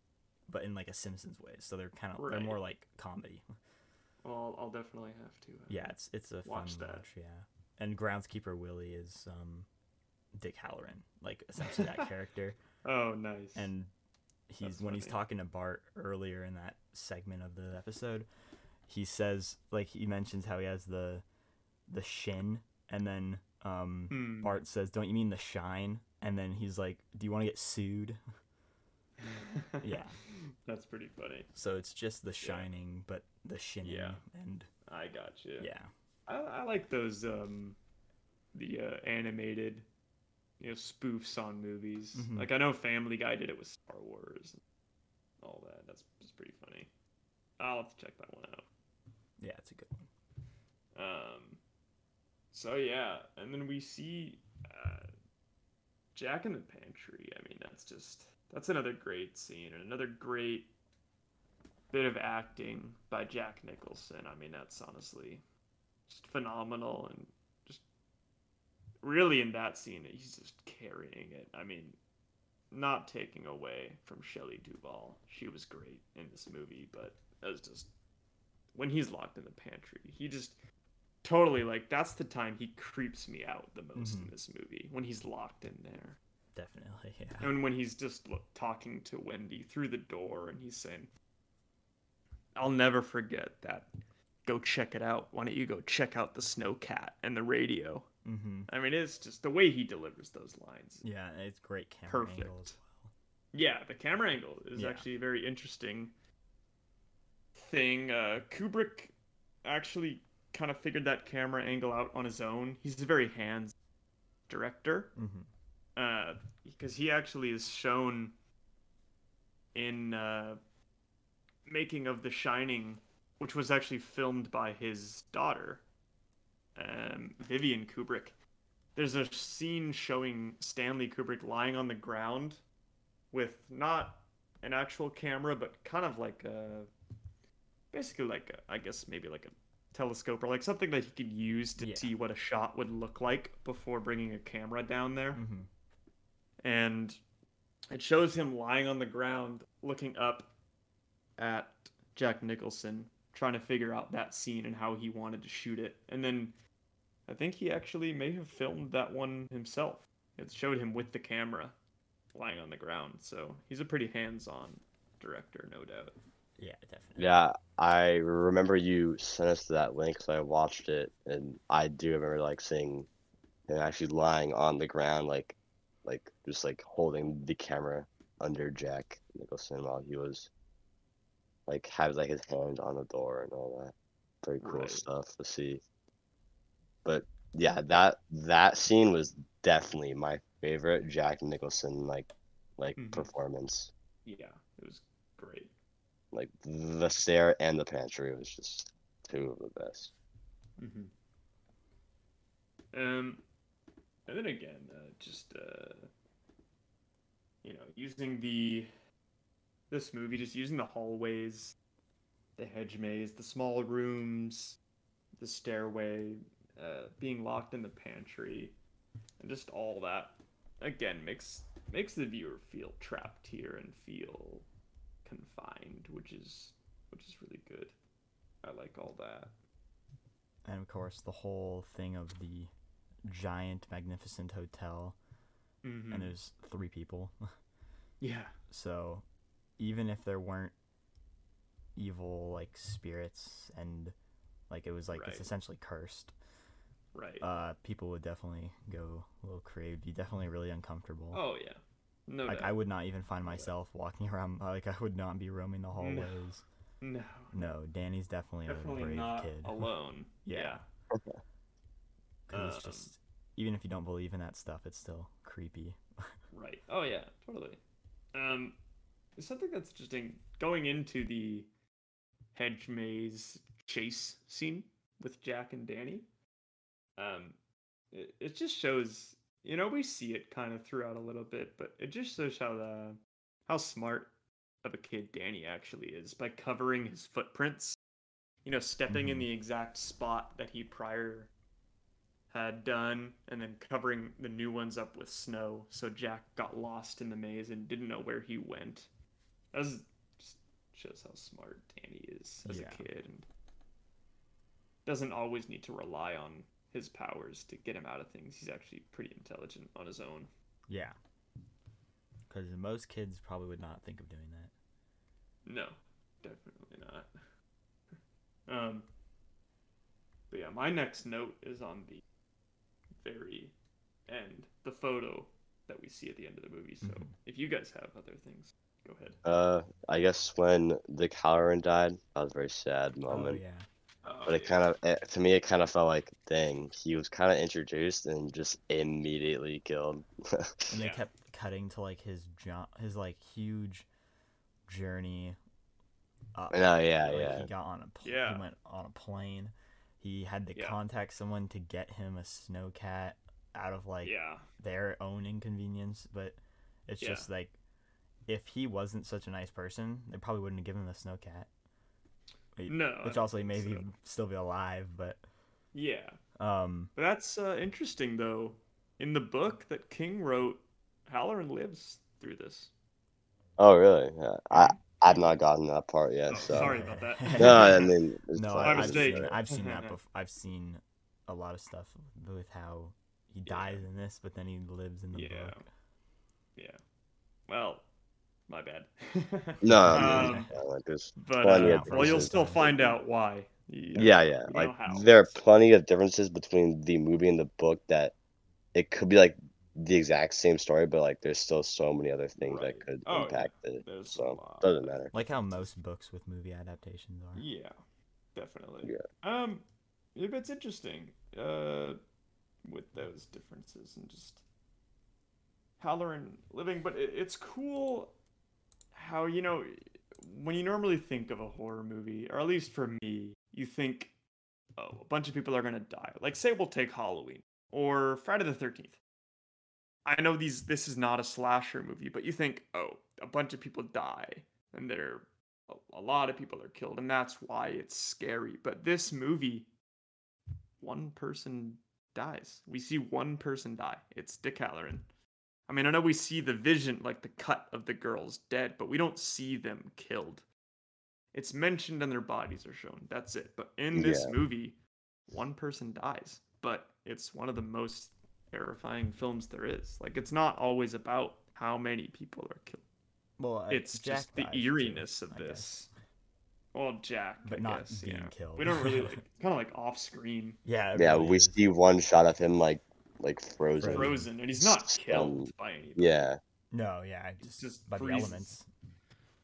but in like a Simpsons way. So they're kind of they're more like comedy. Well, I'll definitely have to. Uh, Yeah, it's it's a Watch fun that. watch. Yeah, and groundskeeper Willie is um, Dick Halloran, like essentially that [LAUGHS] character. Oh, nice. And he's That's when he's talking to Bart earlier in that segment of the episode, he says like he mentions how he has the the shin, and then um, Hmm. Bart says, "Don't you mean the shine?" And then he's like, "Do you want to get sued?" [LAUGHS] Yeah. That's pretty funny. So it's just the shining, but the shinning, Yeah. and I got you. yeah, I, I like those um the uh, animated you know spoofs on movies. Mhm. Like I know Family Guy did it with Star Wars and all that. That's, that's pretty funny. I'll have to check that one out. yeah, it's a good one. Um so yeah, and then we see uh, Jack in the Pantry. I mean, that's just that's another great scene and another great bit of acting by Jack Nicholson. I mean, that's honestly just phenomenal and just really in that scene, he's just carrying it. I mean, not taking away from Shelley Duvall. She was great in this movie, but it was just when he's locked in the pantry, he just totally like that's the time he creeps me out the most Mhm. in this movie when he's locked in there. Definitely, [LAUGHS] yeah. And when he's just look, talking to Wendy through the door and he's saying, I'll never forget that. Go check it out. Why don't you go check out the snow cat and the radio? Mm-hmm. I mean, it's just the way he delivers those lines. Yeah, it's great camera Perfect. well. Yeah, the camera angle is Yeah. actually a very interesting thing. Uh, Kubrick actually kind of figured that camera angle out on his own. He's a very hands director. Mm-hmm. uh, because he actually is shown in uh, making of The Shining, which was actually filmed by his daughter, um, Vivian Kubrick. There's a scene showing Stanley Kubrick lying on the ground with not an actual camera, but kind of like a, basically like a, I guess maybe like a telescope or like something that he could use to Yeah. see what a shot would look like before bringing a camera down there. Mm-hmm. and it shows him lying on the ground looking up at Jack Nicholson trying to figure out that scene and how he wanted to shoot it. And then I think he actually may have filmed that one himself. It showed him with the camera lying on the ground. So he's a pretty hands-on director no doubt Yeah, definitely. Yeah, I remember you sent us that link, so I watched it, and I do remember like seeing him actually lying on the ground, like, like just like holding the camera under Jack Nicholson while he was, like, had like his hand on the door and all that. Very cool Right. stuff to see. But yeah, that that scene was definitely my favorite Jack Nicholson like, like Mhm. performance. yeah it was great Like the stair and the pantry was just two of the best. Mm-hmm. Um, and then again, uh, just uh, you know, using the this movie, just using the hallways, the hedge maze, the small rooms, the stairway, uh, being locked in the pantry, and just all that again makes makes the viewer feel trapped here and feel confined, which is which is really good. I like all that. And of course, the whole thing of the giant, magnificent hotel, Mm-hmm. and there's three people. [LAUGHS] Yeah. So, even if there weren't evil like spirits and like it was like Right. it's essentially cursed, Right. uh, people would definitely go a little crazy. Be definitely really uncomfortable. oh yeah. No like doubt. I would not even find No myself walking around. Like I would not be roaming the hallways. No. No, Danny's definitely, a Definitely brave not kid. [LAUGHS] alone. Yeah. yeah. Because it's Um, just even if you don't believe in that stuff, it's still creepy. [LAUGHS] Right. Oh yeah. Totally. Um, something that's interesting going into the hedge maze chase scene with Jack and Danny. Um, it, it just shows. You know, we see it kind of throughout a little bit, but it just shows how the how smart of a kid Danny actually is by covering his footprints. You know, stepping in Mhm. the exact spot that he prior had done, and then covering the new ones up with snow, so Jack got lost in the maze and didn't know where he went. That was, just shows how smart Danny is as Yeah. a kid, and doesn't always need to rely on his powers to get him out of things. He's actually pretty intelligent on his own. yeah. Because most kids probably would not think of doing that. No, definitely not. [LAUGHS] Um, but yeah, my next note is on the very end, the photo that we see at the end of the movie. So Mhm. if you guys have other things, go ahead. Uh, I guess when the Hallorann died, that was a very sad moment. Oh moment. yeah. Oh, But it yeah. kind of, eh, it, to me, it kind of felt like, dang, he was kind of introduced and just immediately killed. [LAUGHS] And they Yeah. kept cutting to like his jo- his like huge journey up. no, yeah, Like, yeah. He got on a pl- Yeah. he went on a plane. He had to Yeah. contact someone to get him a snow cat. out of like yeah, their own inconvenience, but it's Yeah. just like if he wasn't such a nice person, they probably wouldn't have given him the snow cat. Wait, no, Which also he may maybe so. still be alive, but yeah. um But that's uh, interesting though. In the book that King wrote, Hallorann lives through this. Oh, really? Yeah. I I've not gotten that part yet. Oh, so. sorry about that. [LAUGHS] No, I mean, [LAUGHS] no, fine. I've seen, I've seen that. [LAUGHS] Bef- I've seen a lot of stuff with how he Yeah. dies in this, but then he lives in the Yeah. book. Yeah. Well, my bad. [LAUGHS] No, I mean, Um, yeah, like there's but plenty uh, of well, you'll still find out why. Yeah. yeah, yeah. Like there are plenty of differences between the movie and the book that it could be like the exact same story, but like there's still so many other things Right. that could Oh, yeah. impact it. There's So lot. doesn't matter. Like how most books with movie adaptations are. Yeah, definitely. Yeah. Um, it's interesting. Uh, with those differences and just Hallorann living, but it, it's cool how you know when you normally think of a horror movie, or at least for me, you think, oh, a bunch of people are gonna die. Like, say we'll take Halloween or Friday the Thirteenth. I know these. This is not a slasher movie, but you think, oh, a bunch of people die, and they're a, a lot of people are killed, and that's why it's scary. But this movie, one person dies. We see one person die. It's Dick Hallorann. I mean, I know we see the vision, like the cut of the girls dead, but we don't see them killed. It's mentioned and their bodies are shown. That's it. But in this Yeah. movie, one person dies. But it's one of the most terrifying films there is. Like, it's not always about how many people are killed. Well, It's Jack just the dies, too, eeriness of I guess. this. Well, Jack, But I not guess, being yeah. killed. We don't really [LAUGHS] like kind of like off screen, Yeah. Yeah, really we is. see one shot of him like like frozen. Frozen. frozen, and he's not killed Um, by anybody. Yeah. No, yeah, It's just, just by the elements.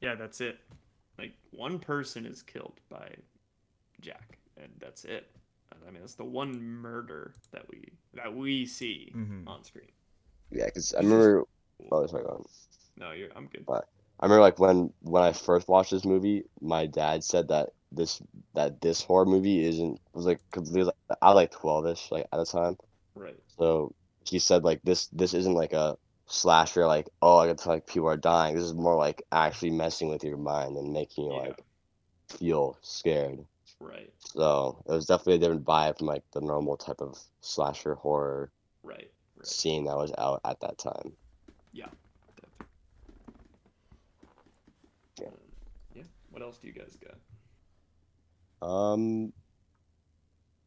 Yeah, that's it. Like one person is killed by Jack, and that's it. I mean, that's the one murder that we that we see Mhm. on screen. Yeah, because I remember. Oh, sorry. go on. No, you're. I'm good. But I remember like when when I first watched this movie, my dad said that this that this horror movie isn't was like cause we I was like twelve ish like at the time. Right. So he said like this this isn't like a slasher like oh I get to like people are dying. This is more like actually messing with your mind and making you Yeah. like feel scared. Right. So it was definitely a different vibe from like the normal type of slasher horror Right. Right. scene that was out at that time. Definitely. Yeah. Um, yeah. What else do you guys got? Um,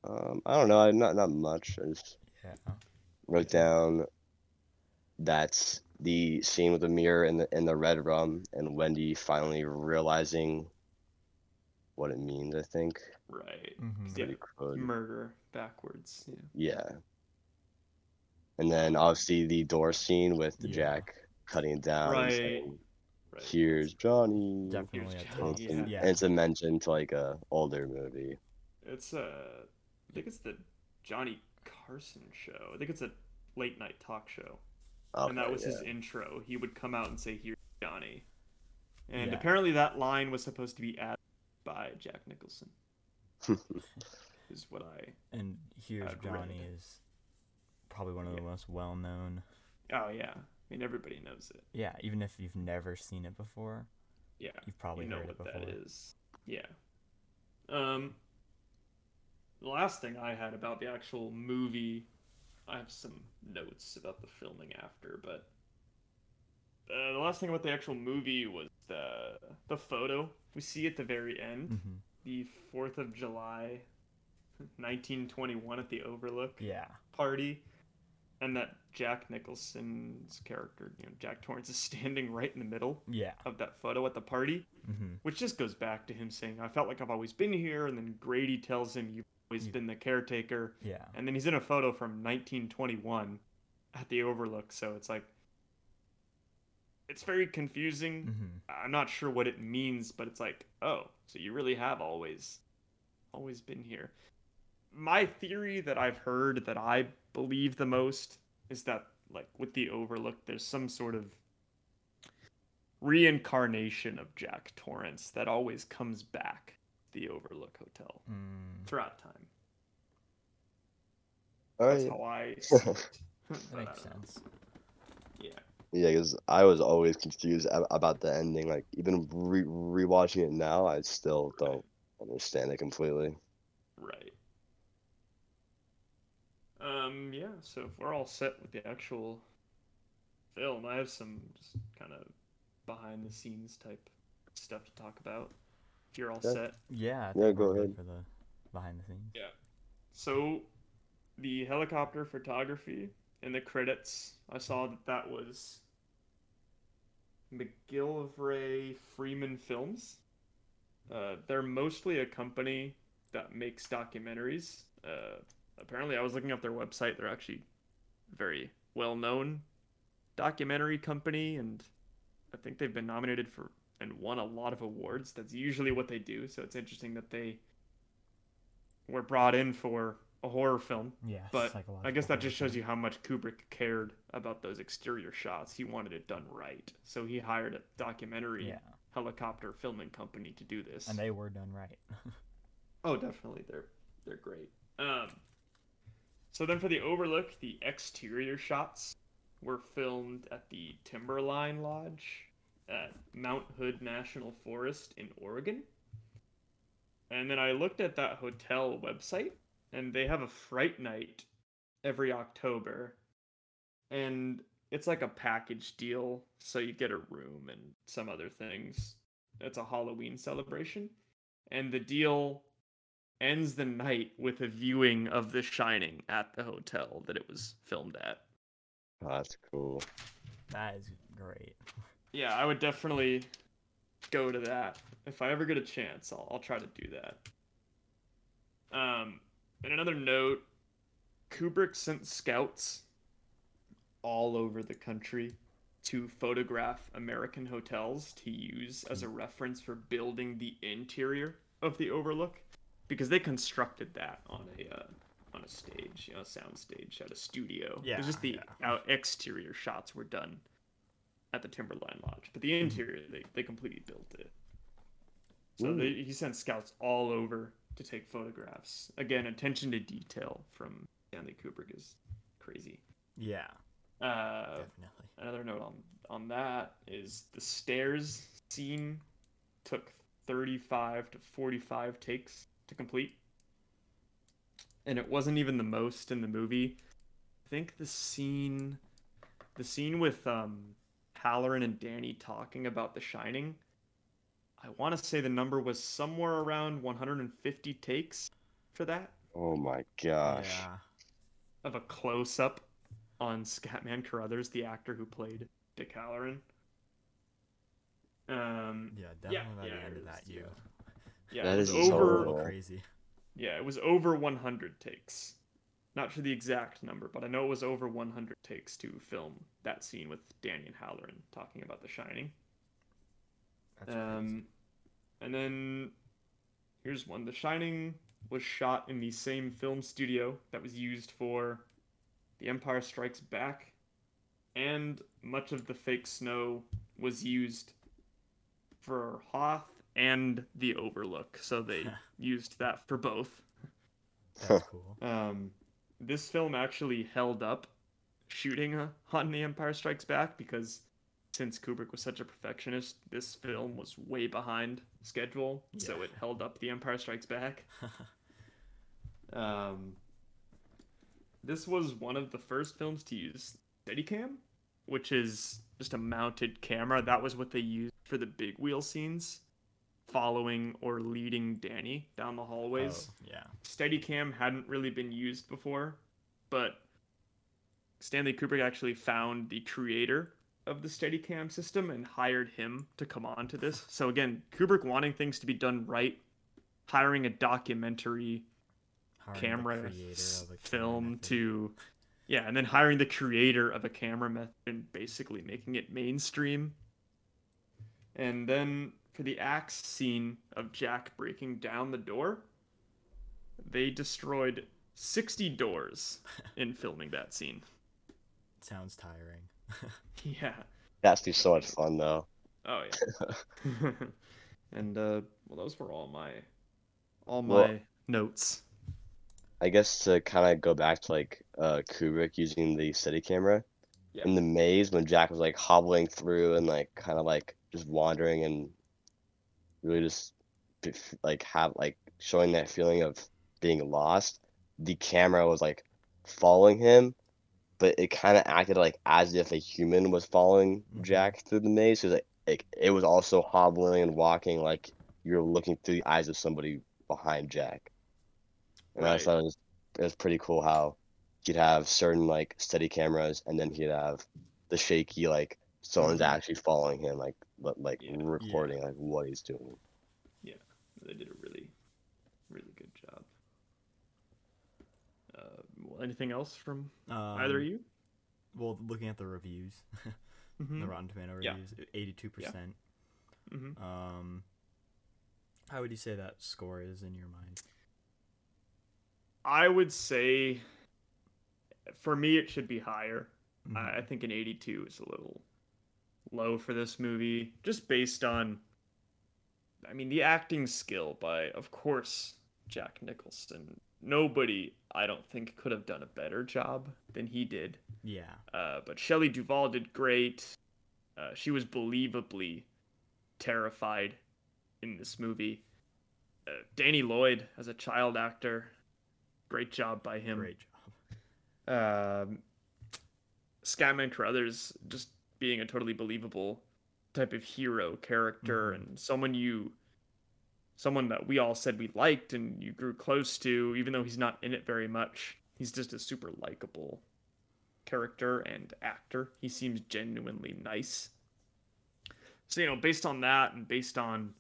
um I don't know, I not not much. I just Yeah. wrote down that's the scene with the mirror and the in the red rum and Wendy finally realizing what it means, I think. Right. hmm Yeah. Pretty cool. Murder backwards. Yeah. Yeah. And then obviously the door scene with the Yeah. Jack cutting it down Right. saying, Right. Here's Johnny. Definitely Here's And top. it's, Johnny, a- Yeah. and it's a mention to like a older movie. It's uh, I think it's the Johnny Carson show. I think it's a late night talk show. and that Okay, was his intro. He would come out and say, "Here's Johnny," and Yeah. apparently that line was supposed to be added by Jack Nicholson. [LAUGHS] Is what I. And here's I've read. Johnny is probably one of the Yeah. most well known. Oh yeah, I mean everybody knows it. Yeah, even if you've never seen it before, Yeah, you've probably you know heard what it before. that is. Yeah. Um. The last thing I had about the actual movie, I have some notes about the filming after, but uh, the last thing about the actual movie was the the photo we see at the very end. hmm the 4th of July 1921 at the Overlook Yeah. party and that Jack Nicholson's character, you know, Jack Torrance is [LAUGHS] standing right in the middle Yeah. of that photo at the party, hmm which just goes back to him saying, "I felt like I've always been here." And then Grady tells him, "You've always You- been the caretaker." Yeah. And then he's in a photo from 1921 at the Overlook, so it's like it's very confusing. hmm I'm not sure what it means, but it's like, oh, so you really have always, always been here. My theory that I've heard that I believe the most is that, like, with the Overlook, there's some sort of reincarnation of Jack Torrance that always comes back the Overlook Hotel Mm. throughout time. Oh, That's yeah. how I [LAUGHS] see it. That I makes know. sense. Yeah. Yeah, because I was always confused about the ending. Like even re rewatching it now, I still don't understand it completely. Right. Um, yeah, so if we're all set with the actual film, I have some just kind of behind the scenes type stuff to talk about. If you're all Yeah. set. Yeah. Yeah, go ahead. For the behind the scenes. Yeah. So, the helicopter photography in the credits, I saw that that was McGillivray Freeman Films. Uh, they're mostly a company that makes documentaries. Uh, apparently, I was looking up their website. They're actually very well known documentary company, and I think they've been nominated for and won a lot of awards. That's usually what they do. So it's interesting that they were brought in for a horror film. Yeah. But I guess that just shows you how much Kubrick cared about those exterior shots. He wanted it done right. So he hired a documentary Yeah. helicopter filming company to do this. And they were done right. [LAUGHS] Oh, definitely. They're they're great. Um, so then for the overlook, the exterior shots were filmed at the Timberline Lodge at Mount Hood National Forest in Oregon. And then I looked at that hotel website, and they have a fright night every October. And it's like a package deal, so you get a room and some other things. It's a Halloween celebration. And the deal ends the night with a viewing of The Shining at the hotel that it was filmed at. Oh, that's cool. that is great. Yeah, I would definitely go to that. If I ever get a chance, I'll, I'll try to do that. Um, and another note Kubrick sent scouts all over the country to photograph American hotels to use as a reference for building the interior of the Overlook because they constructed that on a uh, on a stage, you know, a sound stage at a studio. Yeah, it was just the yeah. out exterior shots were done at the Timberline Lodge, but the interior they, they completely built it. So they, he sent scouts all over to take photographs. Again, attention to detail from Stanley Kubrick is crazy. Yeah. Uh, Definitely. another note on on that is the stairs scene took 35 to 45 takes to complete and it wasn't even the most in the movie i think the scene the scene with um hallorann and danny talking about the shining i want to say the number was somewhere around 150 takes for that Oh my gosh. Yeah. of a close up on Scatman Crothers, the actor who played Dick Hallorann. Um, Yeah. yeah, Definitely by yeah, the end of that year. yeah, That it so over. A little cool. crazy. Yeah, it was over 100 takes. Not sure the exact number, but I know it was over 100 takes to film that scene with Danny and Hallorann talking about The Shining. That's crazy. Um, and then here's one. The Shining was shot in the same film studio that was used for The Empire Strikes Back, and much of the fake snow was used for Hoth and The Overlook. So they [LAUGHS] used that for both. That's cool. Um, this film actually held up shooting uh, on The Empire Strikes Back because since Kubrick was such a perfectionist, this film was way behind schedule, so it held up The Empire Strikes Back. [LAUGHS] Um, this was one of the first films to use Steadicam, which is just a mounted camera. That was what they used for the big wheel scenes, following or leading Danny down the hallways. Oh, yeah. Steadicam hadn't really been used before, but Stanley Kubrick actually found the creator of the Steadicam system and hired him to come on to this. So again, Kubrick wanting things to be done right, hiring a documentary Hiring camera creator s- of a film method. to yeah, and then hiring the creator of a camera method and basically making it mainstream. And then for the axe scene of Jack breaking down the door, they destroyed 60 doors [LAUGHS] in filming that scene. Sounds tiring. [LAUGHS] Yeah. That's be so much fun though. Oh yeah. [LAUGHS] and uh well those were all my all my Well- notes. I guess to kind of go back to like uh, Kubrick using the city camera Yeah. in the maze when Jack was like hobbling through and like kind of like just wandering and really just like have like showing that feeling of being lost. The camera was like following him, but it kind of acted like as if a human was following Mhm. Jack through the maze. So like it, it was also hobbling and walking like you're looking through the eyes of somebody behind Jack. And I Right. thought it was, it was pretty cool how he'd have certain like steady cameras and then he'd have the shaky like someone's Mhm. actually following him like li- like Yeah. recording like what he's doing. Yeah, they did a really, really good job. Uh, well, anything else from Um, either of you? Well, looking at the reviews, [LAUGHS] Mm-hmm. the Rotten Tomato reviews, eighty-two percent. Mm-hmm. Um, how would you say that score is in your mind? I would say, for me, it should be higher. Mhm. I, I think an 82 is a little low for this movie, just based on, I mean, the acting skill by, of course, Jack Nicholson. Nobody, I don't think, could have done a better job than he did. yeah, Uh, but Shelley Duvall did great. Uh, she was believably terrified in this movie. Uh, Danny Lloyd as a child actor, great job by him great job. um, Scatman Crothers just being a totally believable type of hero character Mhm. and someone you someone that we all said we liked and you grew close to even though he's not in it very much he's just a super likable character and actor he seems genuinely nice so you know based on that and based on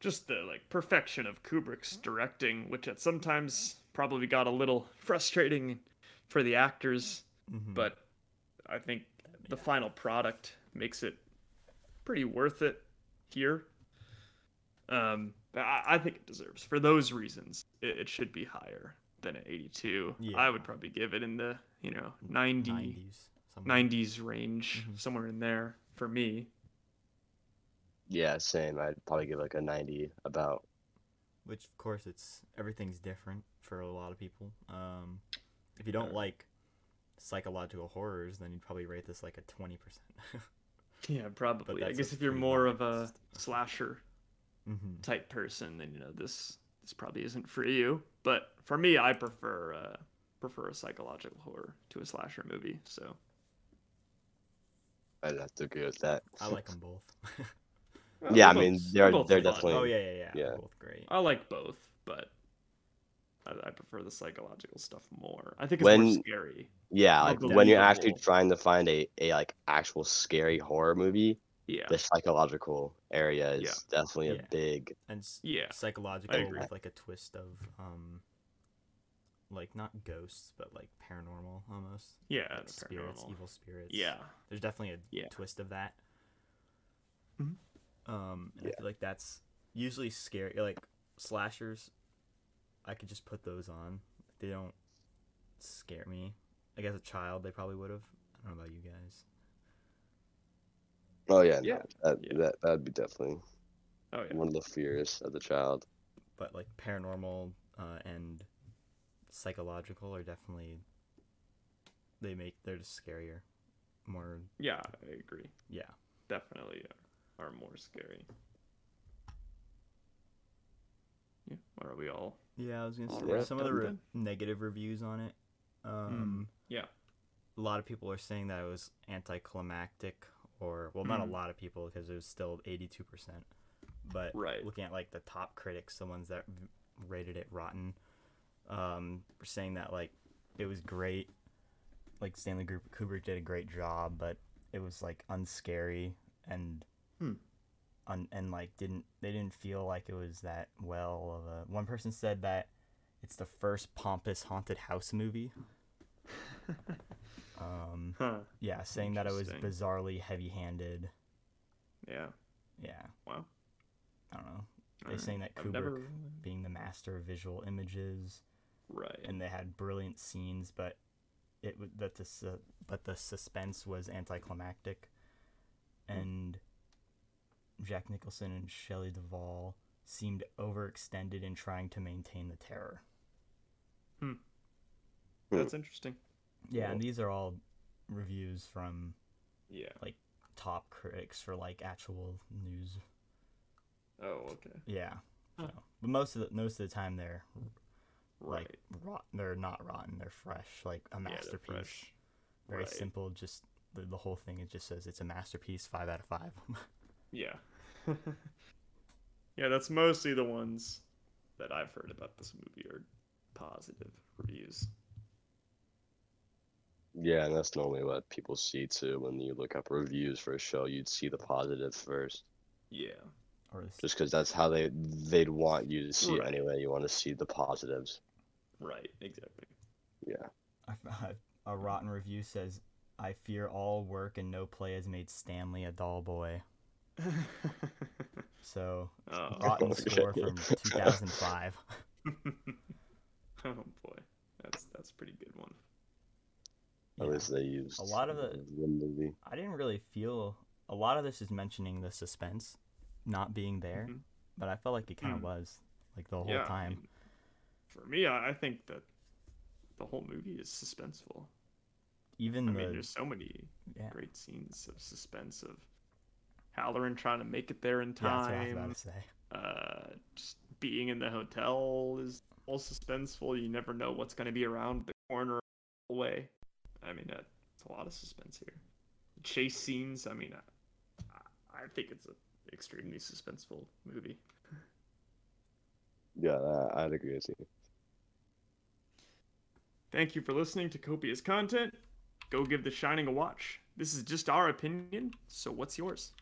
just the like perfection of Kubrick's directing which at sometimes probably got a little [LAUGHS] frustrating for the actors Mhm. but I think the Yeah. final product makes it pretty worth it here. Um, but I, I think it deserves for those reasons. It, it should be higher than an 82. Yeah. I would probably give it in the you know 90, 90s, 90s range, Mhm. somewhere in there for me. Yeah, same. I'd probably give like a 90 about. Which, of course, it's everything's different for a lot of people. Um, if you don't Uh, like psychological horrors, then you'd probably rate this like a twenty percent. [LAUGHS] Yeah, probably. I guess if you're more of a slasher mm-hmm. type person, then you know this this probably isn't for you. But for me, I prefer uh, prefer a psychological horror to a slasher movie. So I'd have to agree with that. I like them both. [LAUGHS] Yeah, I They're mean, they're- both they're definitely- oh yeah, yeah, yeah, Yeah. both great. I like both, but I, I prefer the psychological stuff more. I think it's more When- scary. Yeah, More like when you're actually trying to find a, a like actual scary horror movie, Yeah, the psychological area is Yeah. definitely Yeah. a big. And s- yeah, psychological with like a twist of um, like not ghosts, but like paranormal almost. yeah. Like the spirits, paranormal. evil spirits. Yeah, There's definitely a Yeah. twist of that. Mhm. Um, and I feel like that's usually scary. Like slashers, I could just put those on. They don't scare me. Like as a child, they probably would have. I don't know about you guys. Oh yeah, Yeah. no, that Yeah. that that'd be definitely oh yeah, one of the fears of the child. But like paranormal uh, and psychological are definitely they make they're just scarier, more yeah. I agree. yeah. Definitely are more scary. Yeah, are we all? Yeah, I was gonna say right, some of the re- negative reviews on it. Um, yeah. a lot of people are saying that it was anticlimactic, or well, not a Mhm. lot of people because it was still eighty-two percent. But Right. looking at like the top critics, the ones that v- rated it rotten, um, were saying that like it was great. Like Stanley Kubrick did a great job, but it was like unscary and Hmm. Un- and like didn't they didn't feel like it was that well of a one person said that it's the first pompous haunted house movie [LAUGHS] um Huh. yeah saying that it was bizarrely heavy-handed Yeah. yeah Wow. i don't know They're Alright. saying that Kubrick never- being the master of visual images Right. and they had brilliant scenes but it that the but the suspense was anticlimactic and Jack Nicholson and Shelley Duvall seemed overextended in trying to maintain the terror Hmm. That's interesting. Yeah, and these are all reviews from Yeah. Like top critics for like actual news. Oh, okay. Yeah. Huh. So, but most of the most of the time they're Right. like rot. They're not rotten. They're fresh, like a yeah, masterpiece. fresh. Very Right. simple. Just the, the whole thing. It just says it's a masterpiece. Five out of five. [LAUGHS] Yeah. yeah, that's mostly the ones that I've heard about this movie are positive reviews. Yeah, and that's normally what people see too. When you look up reviews for a show, you'd see the positive first, Yeah. or this, just because that's how they they'd want you to see Right. it anyway. You want to see the positives. Right, exactly. Yeah. [LAUGHS] A rotten review says, "I fear all work and no play has made Stanley a dull boy." [LAUGHS] So oh. rotten Okay. score from [LAUGHS] 2005. [LAUGHS] oh boy. That's that's a pretty good one. At Yeah. least they used A lot of the- the movie. I didn't really feel a lot of this is mentioning the suspense not being there, Mhm. but I felt like it kind of Mm. was like the whole yeah, I time. mean, for me, I, I think that the whole movie is suspenseful. Even I the mean, there's so many yeah, great scenes of suspense of Hallorann trying to make it there in yeah, that's what I was time. about to say. uh, just being in the hotel is all suspenseful. You never know what's going to be around the corner away. I mean, uh, it's a lot of suspense here. Chase scenes. I mean, I, I think it's an extremely suspenseful movie. Yeah, I- I'd agree with you. Thank you for listening to Copious Content. Go give The Shining a watch. This is just our opinion, so what's yours?